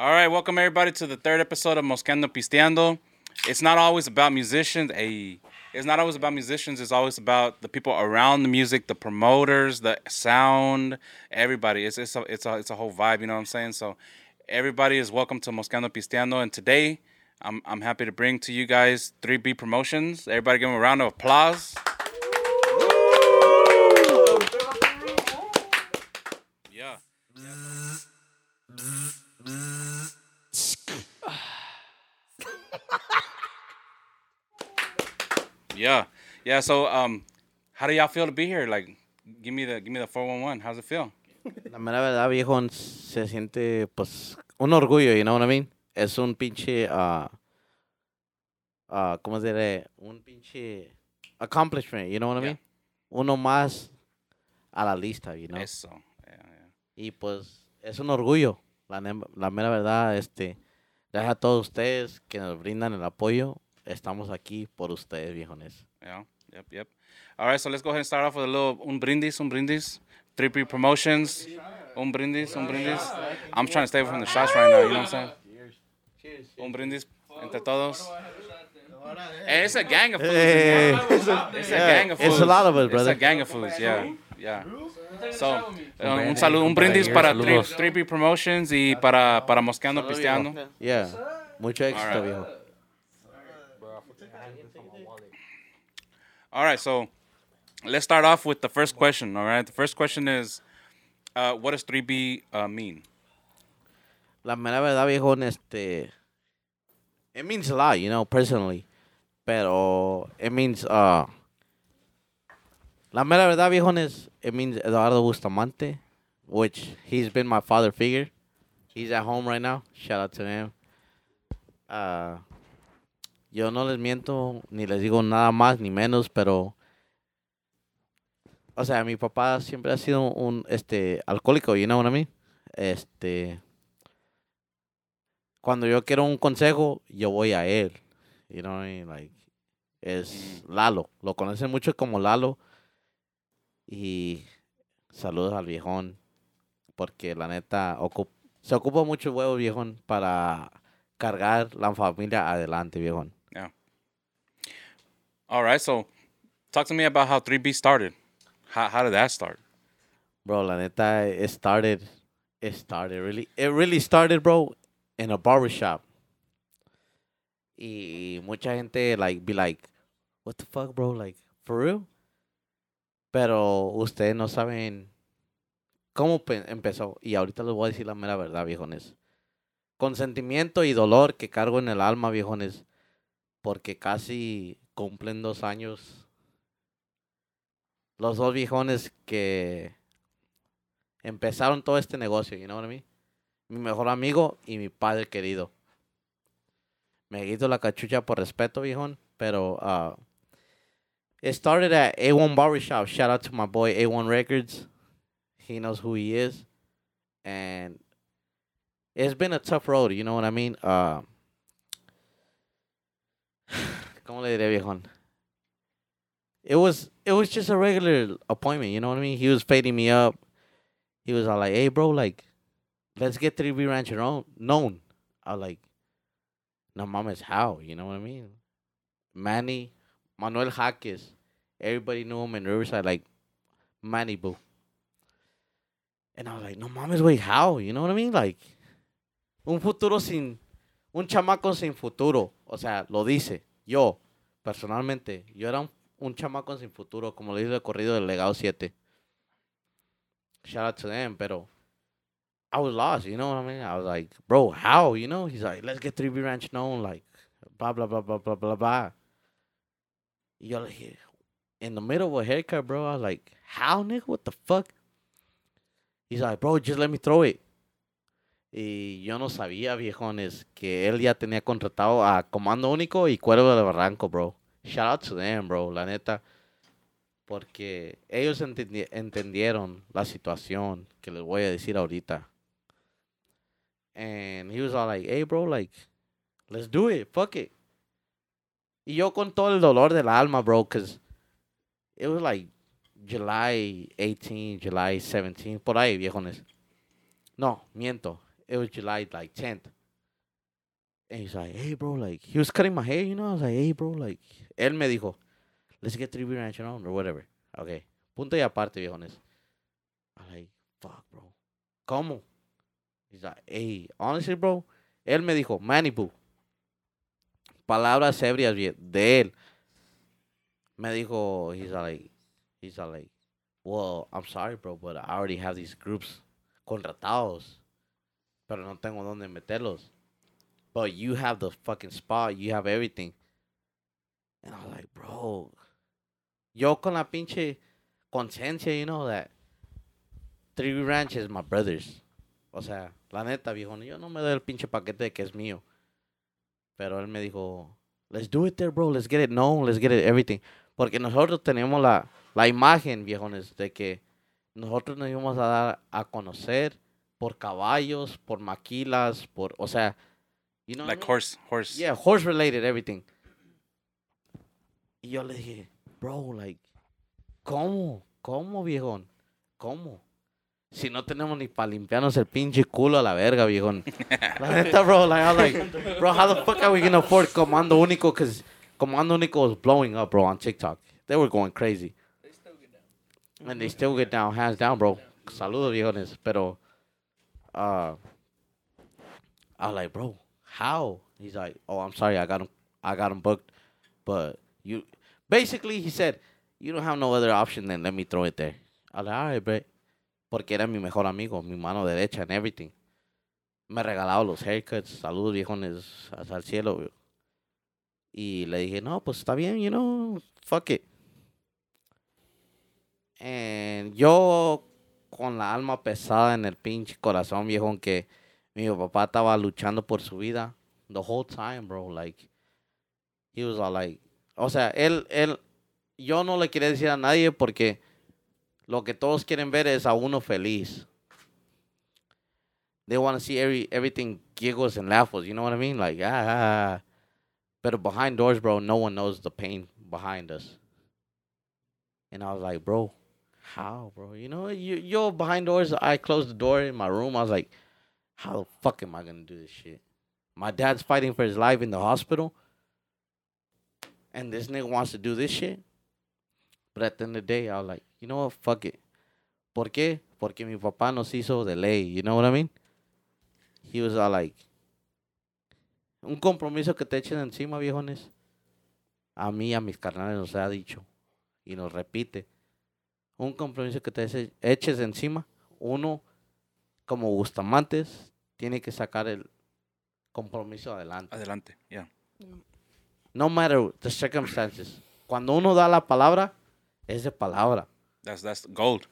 All right, welcome everybody to the third episode of Mosqueando Pisteando. It's not always about musicians. Hey, it's not always about musicians. It's always about the people around the music, the promoters, the sound, everybody. It's it's a it's a it's a whole vibe. You know what I'm saying? So everybody is welcome to Mosqueando Pisteando, and today I'm I'm happy to bring to you guys 3B Promotions. Everybody, give them a round of applause. Yeah, yeah. So, um, how do y'all feel to be here? Like, give me the give me the four one one. How's it feel? La mera verdad, viejo, se siente, pues, un orgullo, you know what I mean? Es un pinche, ah, ah, ¿cómo se dice? Un pinche accomplishment, you know what I Yeah. mean? Uno más a la lista, you know? Eso. Yeah, yeah. Y pues, es un orgullo, la, la mera verdad, este, gracias a todos ustedes que nos brindan el apoyo, estamos aquí por ustedes, viejones. Yeah. Yep. Yep. All right. So let's go ahead and start off with a little un brindis, un brindis. Three P promotions. Un brindis, un brindis. I'm trying to stay away from the shots right now. You know what I'm saying? Un brindis entre todos. Hey, it's a gang of fools. Hey. It's a gang of fools. It's a lot of us, It's brother. a gang of fools. Yeah. Yeah. So, uh, un saludo, un brindis para 3 P promotions y para para Mosqueando Pisteando. Yeah, mucho éxito, Alright. viejo. All right, so let's start off with the first question. All right, the first question is, uh, what does 3B uh, mean? La mera verdad, viejo, este. It means a lot, you know, personally. Pero it means, uh. La mera verdad, viejones, it means Eduardo Bustamante, which he's been my father figure. He's at home right now. Shout out to him. Uh, yo no les miento, ni les digo nada más ni menos, pero. O sea, mi papá siempre ha sido un este alcohólico, you know what I mean? Este cuando yo quiero un consejo, yo voy a él. You know what I mean? Like, es Lalo. Lo conocen mucho como Lalo. Y saludos al viejón. Porque la neta, ocup- se ocupa mucho huevo, viejón, para cargar la familia adelante, viejón. All right, so talk to me about how 3B started. How, how did that start? Bro, la neta, it started, it started really, it really started, bro, in a barbershop. Y mucha gente, like, be like, what the fuck, bro, like, for real? Pero ustedes no saben cómo pe- empezó. Y ahorita les voy a decir la mera verdad, viejones. Con sentimiento y dolor que cargo en el alma, viejones, porque casi cumplen dos años. Los dos viejones que empezaron todo este negocio, you know what I? Mi mejor amigo y mi padre querido. Me quito la cachucha por respeto, viejón, pero uh, it started at A1 Barbershop. Shout out to my boy A1 Records. He knows who he is. And it's been a tough road, you know what I mean? Uh, ¿Cómo le diré, viejón? It was it was just a regular appointment, you know what I mean? He was fading me up. He was all like, "Hey, bro, like, let's get 3B Rancher on, known." I was like, "No mames, how?" You know what I mean? Manny, Manuel Jaques, everybody knew him in Riverside, like Manny Boo. And I was like, "No mames, wait, how?" You know what I mean? Like, un futuro sin, un chamaco sin futuro. O sea, lo dice. Yo, personalmente, yo era un, un chamaco sin futuro, como le dice el corrido del legado 7. Shout out to them, pero I was lost, you know what I mean? I was like, bro, how? You know? He's like, let's get 3B Ranch known, like, blah, blah, blah, blah, blah, blah, blah. Y yo, like, in the middle of a haircut, bro, I was like, how, nigga? What the fuck? He's like, bro, just let me throw it. Y yo no sabía, viejones, que él ya tenía contratado a Comando Único y Cuervo del Barranco, bro. Shout out to them, bro, la neta. Porque ellos entendi- entendieron la situación que les voy a decir ahorita. And he was all like, hey, bro, like, let's do it, fuck it. Y yo con todo el dolor del alma, bro, because it was like July 18, July 17, por ahí, viejones. No, miento. it was July like 10th. And he's like, hey, bro, like, he was cutting my hair, you know? I was like, hey, bro, like, él me dijo, let's get 3B Ranch on or whatever. Okay. Punto y aparte, viejones. I'm like, fuck, bro. ¿Cómo? He's like, hey, honestly, bro, él me dijo, Manipu. Palabras ebrias de él. Me dijo, he's like, he's like, well, I'm sorry, bro, but I already have these groups contratados. Pero no tengo dónde meterlos. But you have the fucking spot, you have everything. And I was like, bro, yo con la pinche conciencia, you know, that Three Ranch is my brother's. O sea, la neta, viejo, yo no me doy el pinche paquete de que es mío. Pero él me dijo, let's do it there, bro, let's get it known, let's get it everything. Porque nosotros tenemos la, la imagen, viejones, de que nosotros nos íbamos a dar a conocer por caballos, por maquilas, por, o sea, you know I Like mean? horse, horse. Yeah, horse related, everything. Y yo le dije, bro, like, ¿cómo? ¿Cómo, viejón? ¿Cómo? Si no tenemos ni para limpiarnos el pinche culo a la verga, la neta, bro, like, I'm like, bro, how the fuck are we gonna afford Comando Único? Because Comando Único was blowing up, bro, on TikTok. They were going crazy. And they still get down, hands down, bro. Saludos, viejones. Pero, uh, I was like, bro, how? He's like, oh, I'm sorry, I got him, I got him booked, but you, basically, he said, you don't have no other option than let me throw it there. I was like, all right, bro. Porque era mi mejor amigo, mi mano derecha and everything. Me regalaba los haircuts, saludos viejones hasta el cielo. Y le dije, no, pues está bien, you know, fuck it. And yo con la alma pesada en el pinche corazón, viejo, que mi papá estaba luchando por su vida the whole time, bro. Like, he was all like, o sea, él, él, yo no le quería decir a nadie porque lo que todos quieren ver es a uno feliz. They want to see every everything giggles and laughs. You know what I mean? Like, ah, ah, ah. But behind doors, bro, no one knows the pain behind us. And I was like, bro, how, bro? You know, you you're behind doors. I closed the door in my room. I was like, how the fuck am I gonna do this shit? My dad's fighting for his life in the hospital, and this nigga wants to do this shit. But at the end of the day, I was like, you know what? Fuck it. ¿Por qué? Porque mi papá nos hizo de ley. You know what I mean? He was all like, un compromiso que te echen encima, viejones. A mí, a mis carnales nos ha dicho y nos repite. Un compromiso que te eche- eches encima. Uno, como Bustamantes, tiene que sacar el compromiso adelante. Adelante. Yeah. No matter the circumstances. Cuando uno da la palabra, es de palabra. That's that's gold.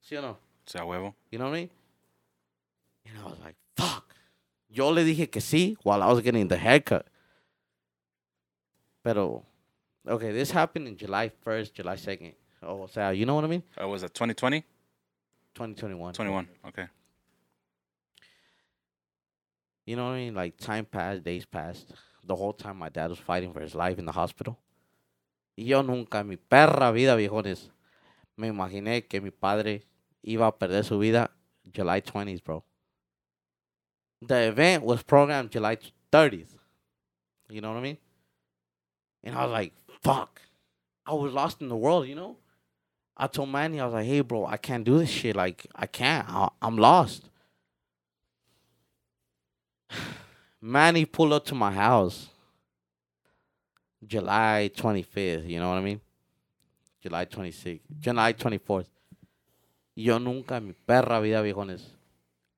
¿Sí o no? Sea, huevo. You know what I mean? And I was like, fuck. Yo le dije que sí while I was getting the haircut. Pero, okay, this happened in July 1st, July 2nd. Oh, sea, you know what I mean? Uh, was it 2020? 2021. 21. Okay. You know what I mean? Like, time passed, days passed. The whole time my dad was fighting for his life in the hospital. Y yo nunca mi perra vida, viejones, me imaginé que mi padre iba a perder su vida July 20th, bro. The event was programmed July 30th. You know what I mean? And I was like, fuck. I was lost in the world, you know? I told Manny, I was like, hey, bro, I can't do this shit. Like, I can't. I- I'm lost. Manny pulled up to my house July 25th, you know what I mean? July 26th, July 24th. Yo nunca en mi perra vida, viejones.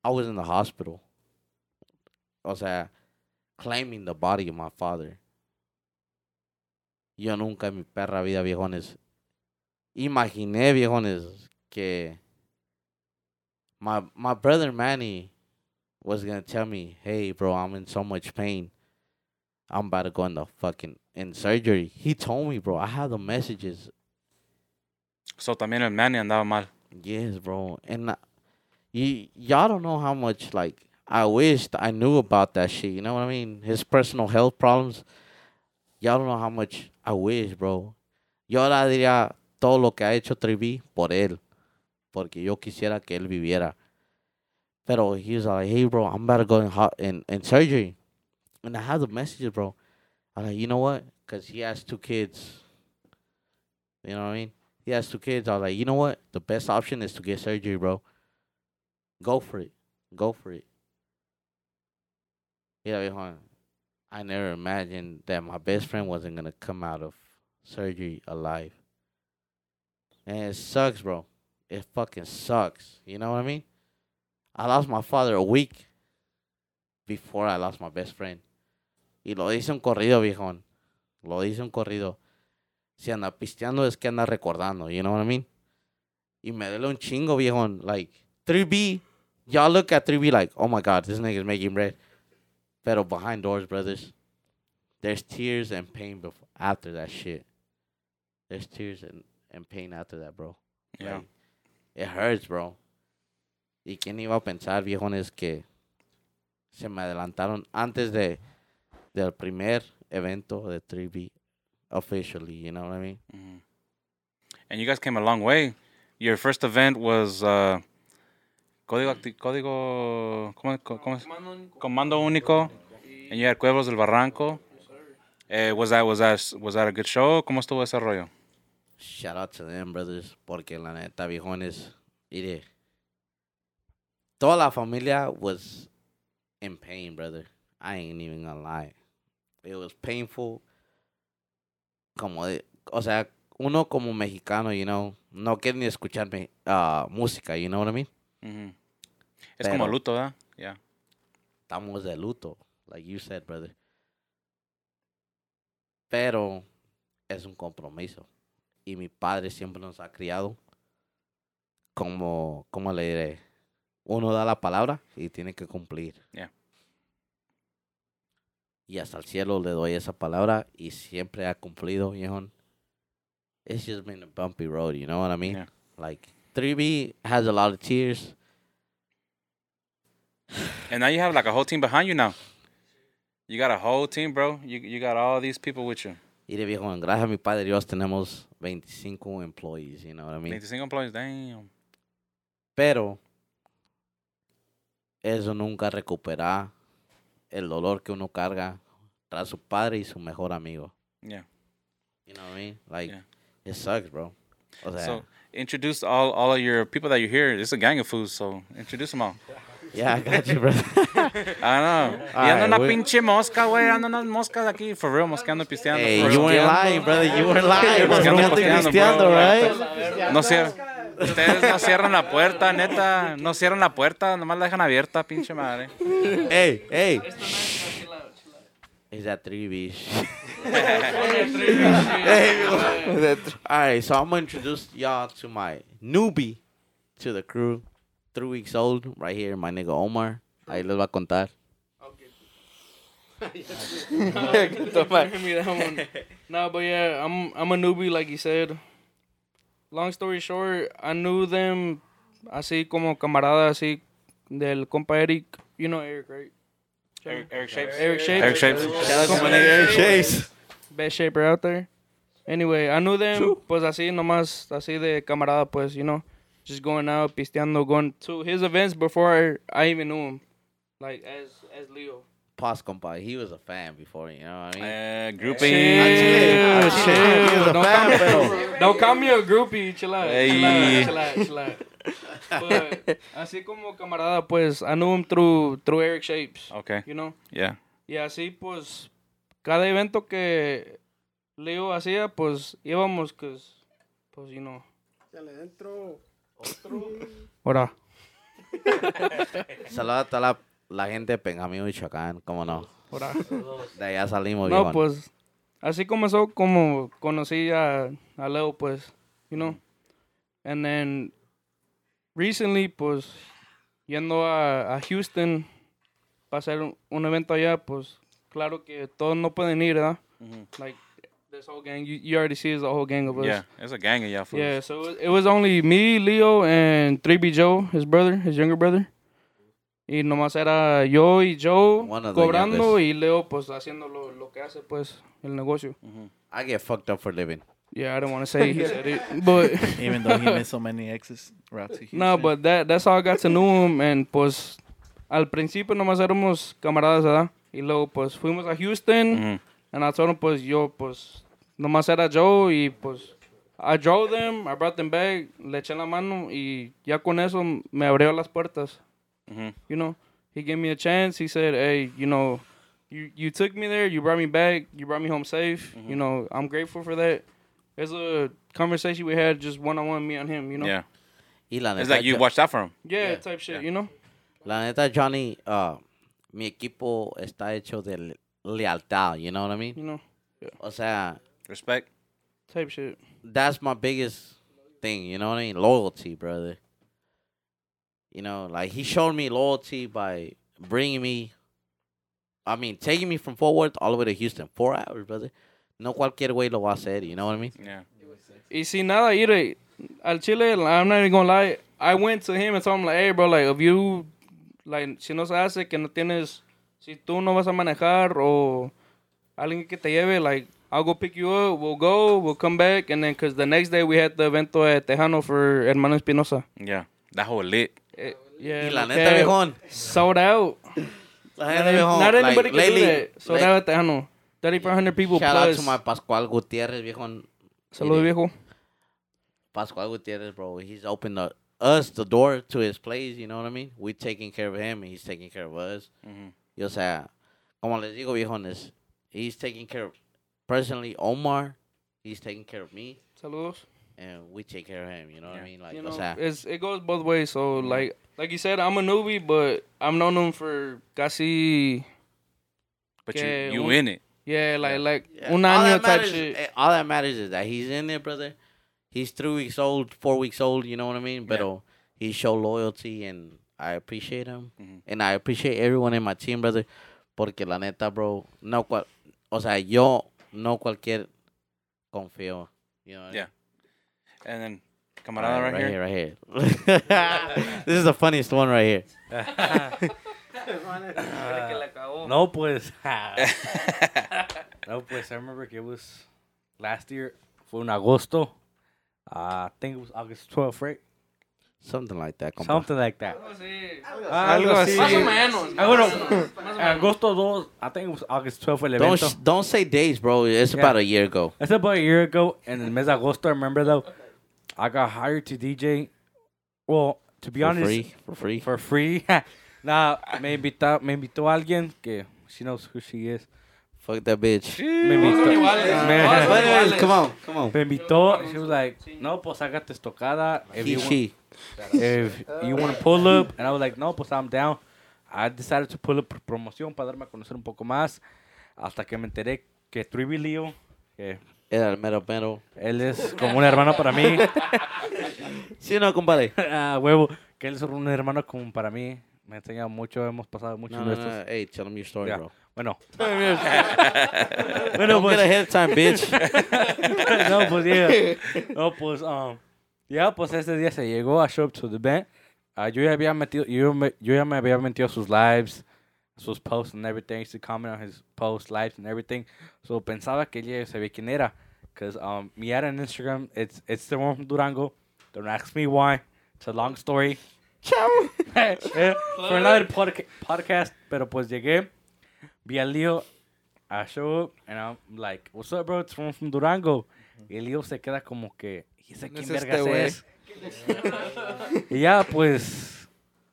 I was in the hospital. O sea, claiming the body of my father. Yo nunca en mi perra vida, viejones. Imaginé, viejones, que my my brother Manny was gonna tell me, "Hey, bro, I'm in so much pain. I'm about to go in the fucking in surgery." He told me, bro. I have the messages. So también el Manny andaba mal. Yes, bro. And uh, y y'all don't know how much like I wished I knew about that shit. You know what I mean? His personal health problems. Y'all don't know how much I wish, bro. Yo ahora diría todo lo que ha hecho Trivi por él, porque yo quisiera que él viviera. Pero he was like, hey, bro, I'm about to go in, hot in, in surgery. And I have the messages, bro. I'm like, you know what? Because he has two kids. You know what I mean? He has two kids. I was like, you know what? The best option is to get surgery, bro. Go for it. Go for it. Yeah, viejo, I never imagined that my best friend wasn't gonna come out of surgery alive. And it sucks, bro. It fucking sucks. You know what I mean? I lost my father a week before I lost my best friend. Y lo dice un corrido, viejón. Lo dice un corrido. Si anda pisteando es que anda recordando, you know what I mean? Y me duele un chingo, viejón. Like, 3B, y'all look at 3B like, oh my god, this nigga's making bread. Pero behind doors, brothers, there's tears and pain before, after that shit. There's tears and, and pain after that, bro. Yeah. Like, it hurts, bro. ¿Y quién iba a pensar, viejones, que se me adelantaron antes de del primer evento de 3B officially, you know what I mean? Mhm. And you guys came a long way. Your first event was uh, Código, Acti- Código ¿cómo, cómo es? Comando Único. And you had Cuevos del Barranco. Eh, was that was that was that a good show? ¿Cómo estuvo ese rollo? Shout out to them, brothers, porque la neta, viejones, mire, toda la familia was in pain, brother. I ain't even gonna lie. It was painful. Como de, o sea, uno como mexicano, you know, no quiere ni escuchar me- ah, música, you know what I mean? Es como luto, ¿verdad? Yeah. Estamos de luto, like you said, brother. Pero es un compromiso. Y mi padre siempre nos ha criado como, ¿cómo le diré? Uno da la palabra y tiene que cumplir. Yeah. Y hasta el cielo le doy esa palabra y siempre ha cumplido, viejón. It's just been a bumpy road, you know what I mean? Yeah. Like, 3B has a lot of tears. And now you have like a whole team behind you now. You got a whole team, bro. You you got all these people with you. Y de viejo, gracias a mi padre Dios tenemos 25 employees, you know what I mean? 25 employees, damn. Pero eso nunca recupera el dolor que uno carga tras su padre y su mejor amigo. Yeah. You know what I mean? Like, Yeah. it sucks, bro. O sea, So introduce all all of your people that you hear. It's a gang of fools, so introduce them all. yeah, I got you, bro. I know. Y anda Alright, una we- pinche mosca, güey. Anda unas moscas aquí. For real, mosqueando, pisteando. hey, you weren't lying, brother. You weren't lying. Mosqueando, pisteando, right? No cierran. Ustedes no cierran la puerta, neta. No cierran la puerta. Nomás la dejan abierta, pinche madre. Hey, hey. Is that 3B? Hey, All right, so I'm gonna introduce y'all to my newbie to the crew, three weeks old, right here, my nigga Omar. Ahí les va a contar. Nah, but yeah, I'm I'm a newbie, like you said. Long story short, I knew them así como camarada, así del compa Eric. You know Eric, right? Eric, Eric Shapes. Eric Shapes. Eric Shapes. Shout out to my nigga Eric Chase. Best shaper out there. Anyway, I knew them, pues así nomás, así de camarada, pues, you know, just going out, pisteando, going to his events before I, I even knew him, like as as Leo. Paz compa, he was a fan before, you know what I mean? Eh, Chill, grouping. chill. chill. He was a Don't fan, call me- pero- Don't call me a groupie, chill out, Hey. chill out, chill out, chill out. But, así como camarada, pues, I knew him through through Eric Shapes, Okay. you know. Yeah. Y así, pues, cada evento que Leo hacía, pues, íbamos, pues, pues, you know. Ahora. Saludos a toda la, la gente de Penjamín, Michoacán, cómo no. De allá salimos, No, pues, así comenzó como conocí a, a Leo, pues, you know. And then, recently, pues, yendo a, a Houston para hacer un, un evento allá, pues, claro que todos no pueden ir, ¿verdad? Like, this whole gang, you, you already see it's a whole gang of us. Yeah. There's a gang of y'all. Yeah, so it, it was only me, Leo, and 3B Joe, his brother, his younger brother. Y nomás era yo y Joe cobrando y Leo pues haciendo lo, lo que hace pues el negocio. Mhm. I get fucked up for living. Yeah, I don't want to say he said it, but Even though he missed so many exes to no, but that that's how I got to know him, and pues al principio nomás éramos camaradas, ¿verdad? Y luego pues fuimos a Houston, Mhm. and I told him pues yo pues nomás era Joe y pues I drove them, I brought them back, le eché la mano y ya con eso me abrió las puertas. Mhm. You know, he gave me a chance. He said, "Hey, you know, you you took me there, you brought me back, you brought me home safe. You know, I'm grateful for that." It's a conversation we had just one on one, me and him. You know, Yeah. Y la It's like you Jo- watched out for him. yeah, Yeah, type shit. yeah. You know, la neta, Johnny, uh, mi equipo está hecho de lealtad, you know what I mean? you know, O sea, Respect. type shit. that's my biggest thing, you know what I mean? Loyalty, brother. You know, like he showed me loyalty by bringing me, I mean, taking me from Fort Worth all the way to Houston. Four hours, brother. No cualquier way lo va a hacer, you know what I mean? Yeah. Y si nada, ir al Chile, I'm not even gonna lie. I went to him and told him like, hey, bro, like if you, like, si no se hace que no tienes, si tú no vas a manejar o alguien que te lleve, like, I'll go pick you up. We'll go. We'll come back, and then because the next day we had the evento at Tejano for Hermano Espinosa. Yeah. That whole lit. Yeah, Y la neta, viejón. sold out. La Not, neta, viejón, not like, anybody can lately- do that. Sold like, out at Tejano. 3,500 people Shout out to my Pascual Gutierrez, viejón. Saludos, viejo. Pascual Gutierrez, bro. He's opened the, us the door to his place, you know what I mean? We're taking care of him, and he's taking care of us. Mhm. Y, o sea, como les digo, viejones, he's taking care of, personally, Omar, he's taking care of me, Saludos. and we take care of him, you know what I mean? Like, you o know, sea, it's, it goes both ways. So like like you said, I'm a newbie, but I've known him for casi But Que you you un- in it. yeah, like like yeah, un all, año that type matters, shit. eh, all that matters is that he's in there, brother. He's three weeks old, four weeks old, you know what I mean? But Yeah. he showed loyalty, and I appreciate him. Mhm. And I appreciate everyone in my team, brother. Porque la neta, bro, no cual, o sea, yo no cualquier confío. You know what I mean? Yeah. And then All camarada right, here. right here, right here. this is the funniest one right here. No, pues. no, pues I remember it was last year. Fue en agosto. Uh, I think it was August 12th, right? Something like that. compa. Something like that. Algo así. Más o así. menos. Ah, agosto 2, I think it was August 12th el Don't sh- don't say days, bro. It's Yeah. about a year ago. It's about a year ago, and in mes de agosto, I remember though, I got hired to DJ. Well, to be For honest, free, for free. for free. nah, me invitó, me invitó alguien que she knows who she is. Fuck that bitch. Me invitó, come on, come on. me invitó. She was like, no, pues hágate estocada. If He, you, want, she. if you want to pull up. And I was like, no, pues I'm down. I decided to pull up por promoción para darme a conocer un poco más. Hasta que me enteré que Trivi Leo, que Era el mero mero. él es como un hermano para mí. Sí, no, compadre. Ah, huevo, que él es un hermano como para mí. Me ha enseñado mucho, hemos pasado mucho No, en no, no. Hey, tell him your story, Yeah. bro. Bueno, Don't get ahead of time, bitch. no, pues yeah. No, pues, um, ya, pues ese día se llegó a show up to the event. Ah, yo ya había metido, yo, me, yo ya me había metido a sus lives, sus posts and everything. I used to comment on his posts, lives and everything. So pensaba que ella sabía quién era. Because um, mi era en Instagram, it's, it's the one from Durango. Don't ask me why. It's a long story. Eh, for another podca- podcast, pero pues llegué, vi a Leo, I show up, and I'm like, what's up, bro? It's from, from Durango. Y Leo se queda como que, ¿y ese quién vergas este es? y ya, pues,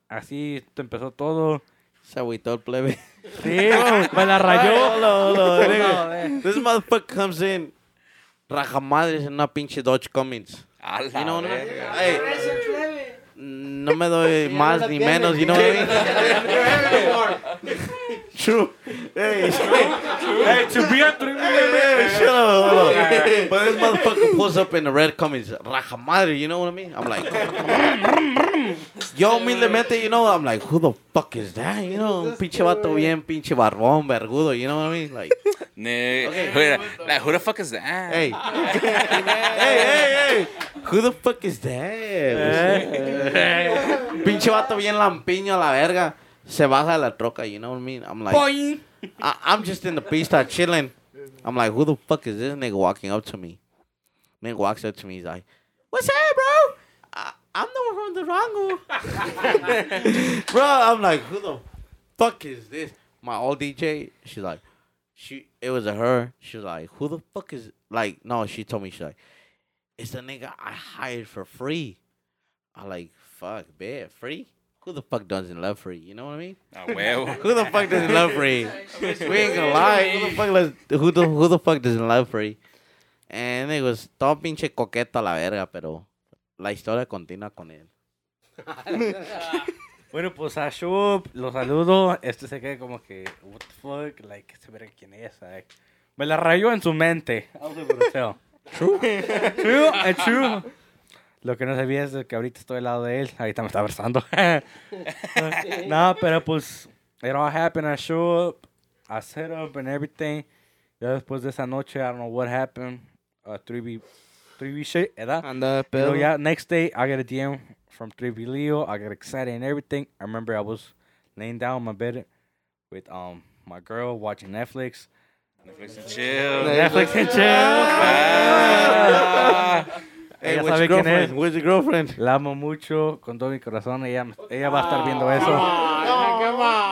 así empezó todo. Se agüitó el plebe. Sí, me la rayó. On, nigga. No, eh. This motherfucker comes in. Rajamadres en una pinche Dodge Cummins. A You la know what I mean? verga. Hey, no me doy más ni menos, you know what I mean? True. Hey, Hey, to be a three hey, shut up, hold on. But this motherfucker pulls up in the red Cummins. Rajamadre, you know what I mean? I'm like, yo, humildemente, you know, I'm like, who the fuck is that? You know, un pinche vato bien, pinche barbón, vergudo, you know what I mean? Like, Okay. who, the- like, who the fuck is that? hey, hey, hey, hey, who the fuck is that? pinche vato bien lampiño a la verga. Se baja la troca, you know what I mean? I'm like, Boing. I, I'm just in the pista chilling. I'm like, who the fuck is this nigga walking up to me? Nigga walks up to me. He's like, "What's up, bro? I, I'm the one from the bro." I'm like, "Who the fuck is this?" My old DJ. She's like, "She." It was a her. She's like, "Who the fuck is?" Like, no. She told me she's like, "It's the nigga I hired for free." I'm like, "Fuck, man, free." Who the fuck doesn't love free? You know what I mean? Ah, huevo. Who the fuck doesn't love free? we ain't gonna lie. Who the fuck does, who the, who the fuck doesn't love free? And it was todo pinche coqueta la verga, pero la historia continúa con él. Bueno, pues a Shub, lo saludo. Este se queda como que, what the fuck, like, este verga quién es, like. Me la rayó en su mente. True. True, eh, true. Lo que no sabía es que ahorita estoy al lado de él. Ahorita me está abrazando. no, pero pues, it all happened. I show up, I set up and everything. Ya después de esa noche, I don't know what happened. Uh, 3B, 3B shit, ¿verdad? Anda, Pero yeah, next day I got a DM from 3B Leo. I got excited and everything. I remember I was laying down on my bed with um my girl watching Netflix. Netflix and chill. Netflix and chill. Ah. Ella sabe your quién girlfriend? es. Your girlfriend? La amo mucho con todo mi corazón. Ella, ella va a estar viendo eso.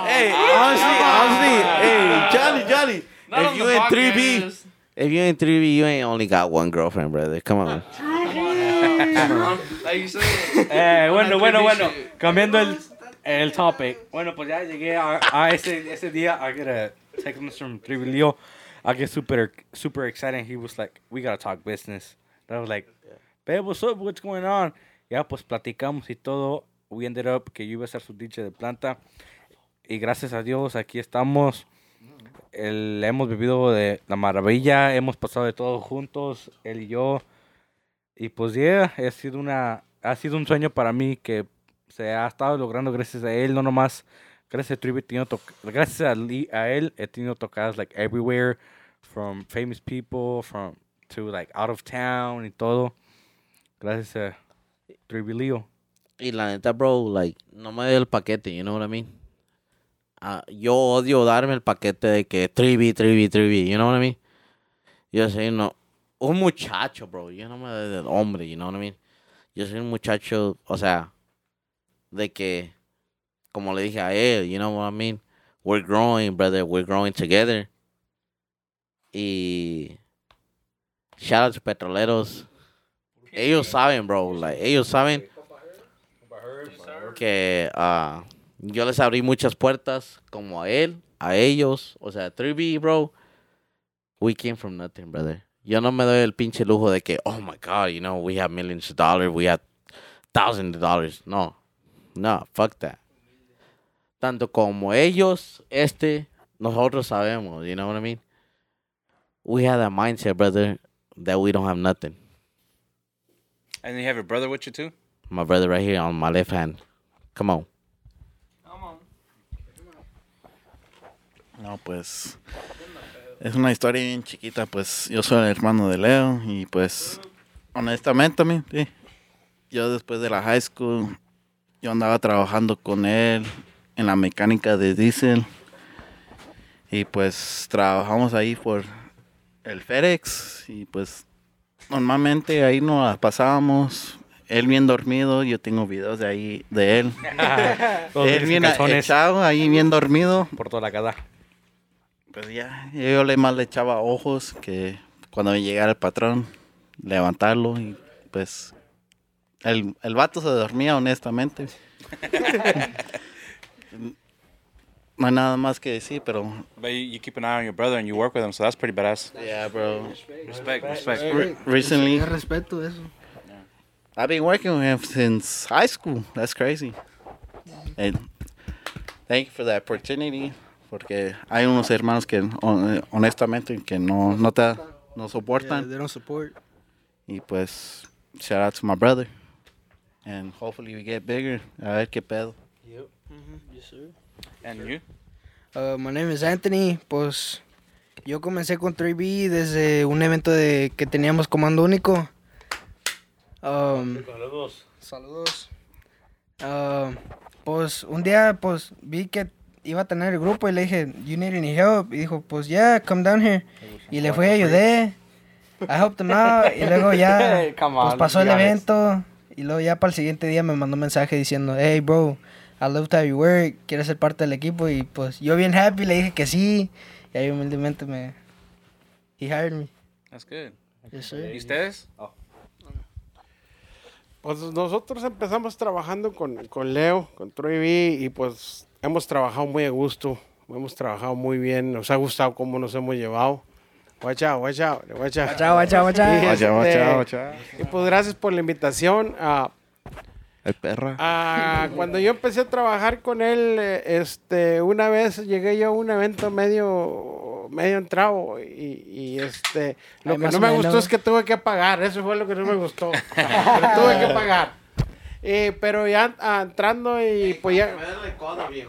Hey, honestly, honestly, hey, Johnny, Johnny. if you in 3B, if you in 3B, you ain't only got one girlfriend, brother. Come on. Like you said. Eh, bueno, bueno, 3B bueno. Cambiando el, el topic. Bueno, pues ya llegué a, a ese, ese día. I get a text message from 3B Leo. I get super, super excited. He was like, we gotta talk business. And I was like, babe, what's up? What's going on? Ya, pues platicamos y todo. We ended up que yo iba a ser su DJ de planta. Y gracias a Dios, aquí estamos. El- hemos vivido de la maravilla. Hemos pasado de todo juntos, él y yo. Y pues, yeah, ha sido, una, ha sido un sueño para mí que se ha estado logrando gracias a él. No nomás, gracias a Tribu, he tenido gracias a, a él, he tenido tocadas like everywhere. From famous people, from to like out of town y todo. Gracias a Tribu Leo. Y la neta, bro, like, no me dé el paquete, you know what I mean? Ah, yo odio darme el paquete de que 3B, 3B, 3B, you know what I mean? Yo soy no, un muchacho, bro, yo no me doy del hombre, you know what I mean? Yo soy un muchacho, o sea, de que, como le dije a él, you know what I mean? We're growing, brother, we're growing together. Y shout out to Petroleros. Ellos saben, bro, like, ellos saben que ah, yo les abrí muchas puertas como a él, a ellos, o sea, 3B, bro. We came from nothing, brother. Yo no me doy el pinche lujo de que, oh my god, you know, we have millions of dollars, we have thousands of dollars. No, no, fuck that. Tanto como ellos, este, nosotros sabemos, you know what I mean? We have that mindset, brother, that we don't have nothing. And you have your brother with you too? My brother right here on my left hand. Come on. No, pues. Es una historia bien chiquita, pues. Yo soy el hermano de Leo y, pues. Honestamente, a mí, sí. Yo después de la high school, yo andaba trabajando con él en la mecánica de diésel. Y pues trabajamos ahí por el FedEx. Y pues normalmente ahí nos la pasábamos. Él bien dormido, yo tengo videos de ahí de él. Él bien echado, ahí bien dormido. por toda la casa. Pues ya, yo le más le echaba ojos que cuando llegara el patrón, levantarlo y pues el, el vato se dormía honestamente. no hay nada más que decir, pero... But you, you keep an eye on your brother and you work with him, so that's pretty badass. Yeah, bro. Respect, respect. Re- recently, Qué respeto eso. I've been working with him since high school. That's crazy. And thank you for the opportunity. Porque hay unos hermanos que hon- honestamente que no, no te no Yeah, soportan. they don't support. Y pues, shout out to my brother. And hopefully we get bigger. A ver qué pedo. Mm-hmm. Yes, sir. And you? Uh, my name is Anthony. Pues yo comencé con 3B desde un evento de que teníamos comando único. Um, saludos. Uh, pues un día pues vi que iba a tener el grupo y le dije, you need any help? Y dijo, pues yeah, come down here. Y le fui a ayudar. I helped him out. Y luego ya, pues pasó el evento. Y luego ya para el siguiente día me mandó un mensaje diciendo, hey, bro, I love how you work. ¿Quieres ser parte del equipo? Y pues yo bien happy le dije que sí. Y ahí humildemente me... He hired me. That's good. Yes, sir. ¿Y ustedes? Pues nosotros empezamos trabajando con, con Leo, con Troy B, y pues hemos trabajado muy a gusto, hemos trabajado muy bien, nos ha gustado cómo nos hemos llevado. Watch out, watch out, watch out. Chao, chao, chao. Y, Guacha, guacha, este, guacha. y pues gracias por la invitación. ah, Ay, perra. ah, cuando yo empecé a trabajar con él, eh, este, una vez llegué yo a un evento medio, medio entrado y, y, este, lo Ay, que no me menos. gustó es que tuve que pagar, eso fue lo que no me gustó, pero tuve que pagar. Eh, pero ya ah, entrando y pues ya...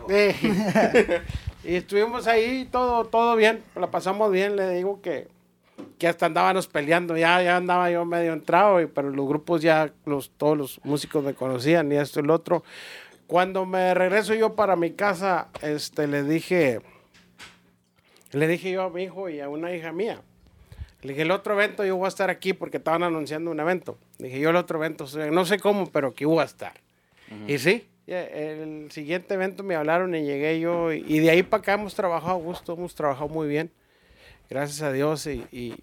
Eh, y estuvimos ahí todo, todo bien, la pasamos bien, le digo que, que hasta andábamos peleando, ya, ya andaba yo medio entrado, y, pero los grupos ya, los, todos los músicos me conocían y esto y lo otro. Cuando me regreso yo para mi casa, este, le dije, le dije yo a mi hijo y a una hija mía, le dije, el otro evento yo voy a estar aquí porque estaban anunciando un evento. Le dije, yo el otro evento, no sé cómo, pero aquí voy a estar. Y sí, ya, el siguiente evento me hablaron y llegué yo. Y, y de ahí para acá hemos trabajado a gusto, hemos trabajado muy bien. Gracias a Dios. Y, y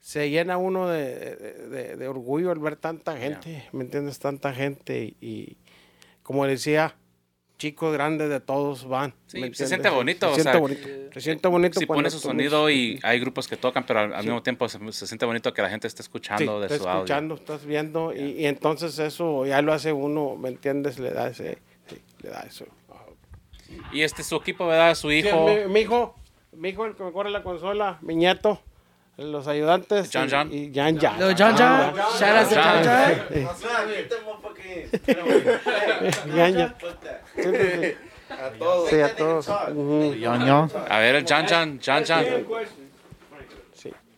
se llena uno de, de- de- de orgullo al ver tanta gente, ¿me entiendes? Tanta gente. Y, y como decía, chicos grandes de todos van. Sí, ¿me se siente bonito, Se o siente sea, bonito. Se siente bonito. Si pone su sonido y hay grupos que tocan, pero al, al mismo tiempo se, se siente bonito que la gente esté Sí, escuchando de estás su audio. escuchando, estás viendo, y, y entonces eso ya lo hace uno, ¿me entiendes? Le da ese, sí, le da eso. Y este su equipo, ¿verdad? Su Sí, hijo. mi, mi hijo, mi hijo el que me corre la consola, mi nieto, los ayudantes. John y- John. Y Jan Jan. Lo John John. Shout out to John John. Jan Jan. Sí, sí, sí. Sí, a todos. Ñoño. A ver, el Jan Jan, Jan Jan.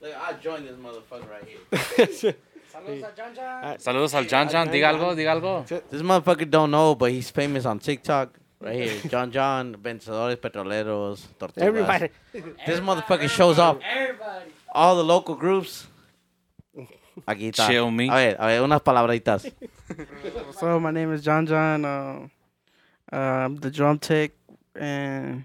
I joined this motherfucker right here. Saludos al Jan Jan. Diga algo, diga algo. This motherfucker don't know, but he's famous on TikTok. Right here. John John, Vencedores Petroleros, Tortugas. Everybody. This motherfucker shows off all the local groups. Aquí está. Chill me. A ver, a ver, unas palabritas. So my name is John John. Uh, uh, I'm the drum tech, and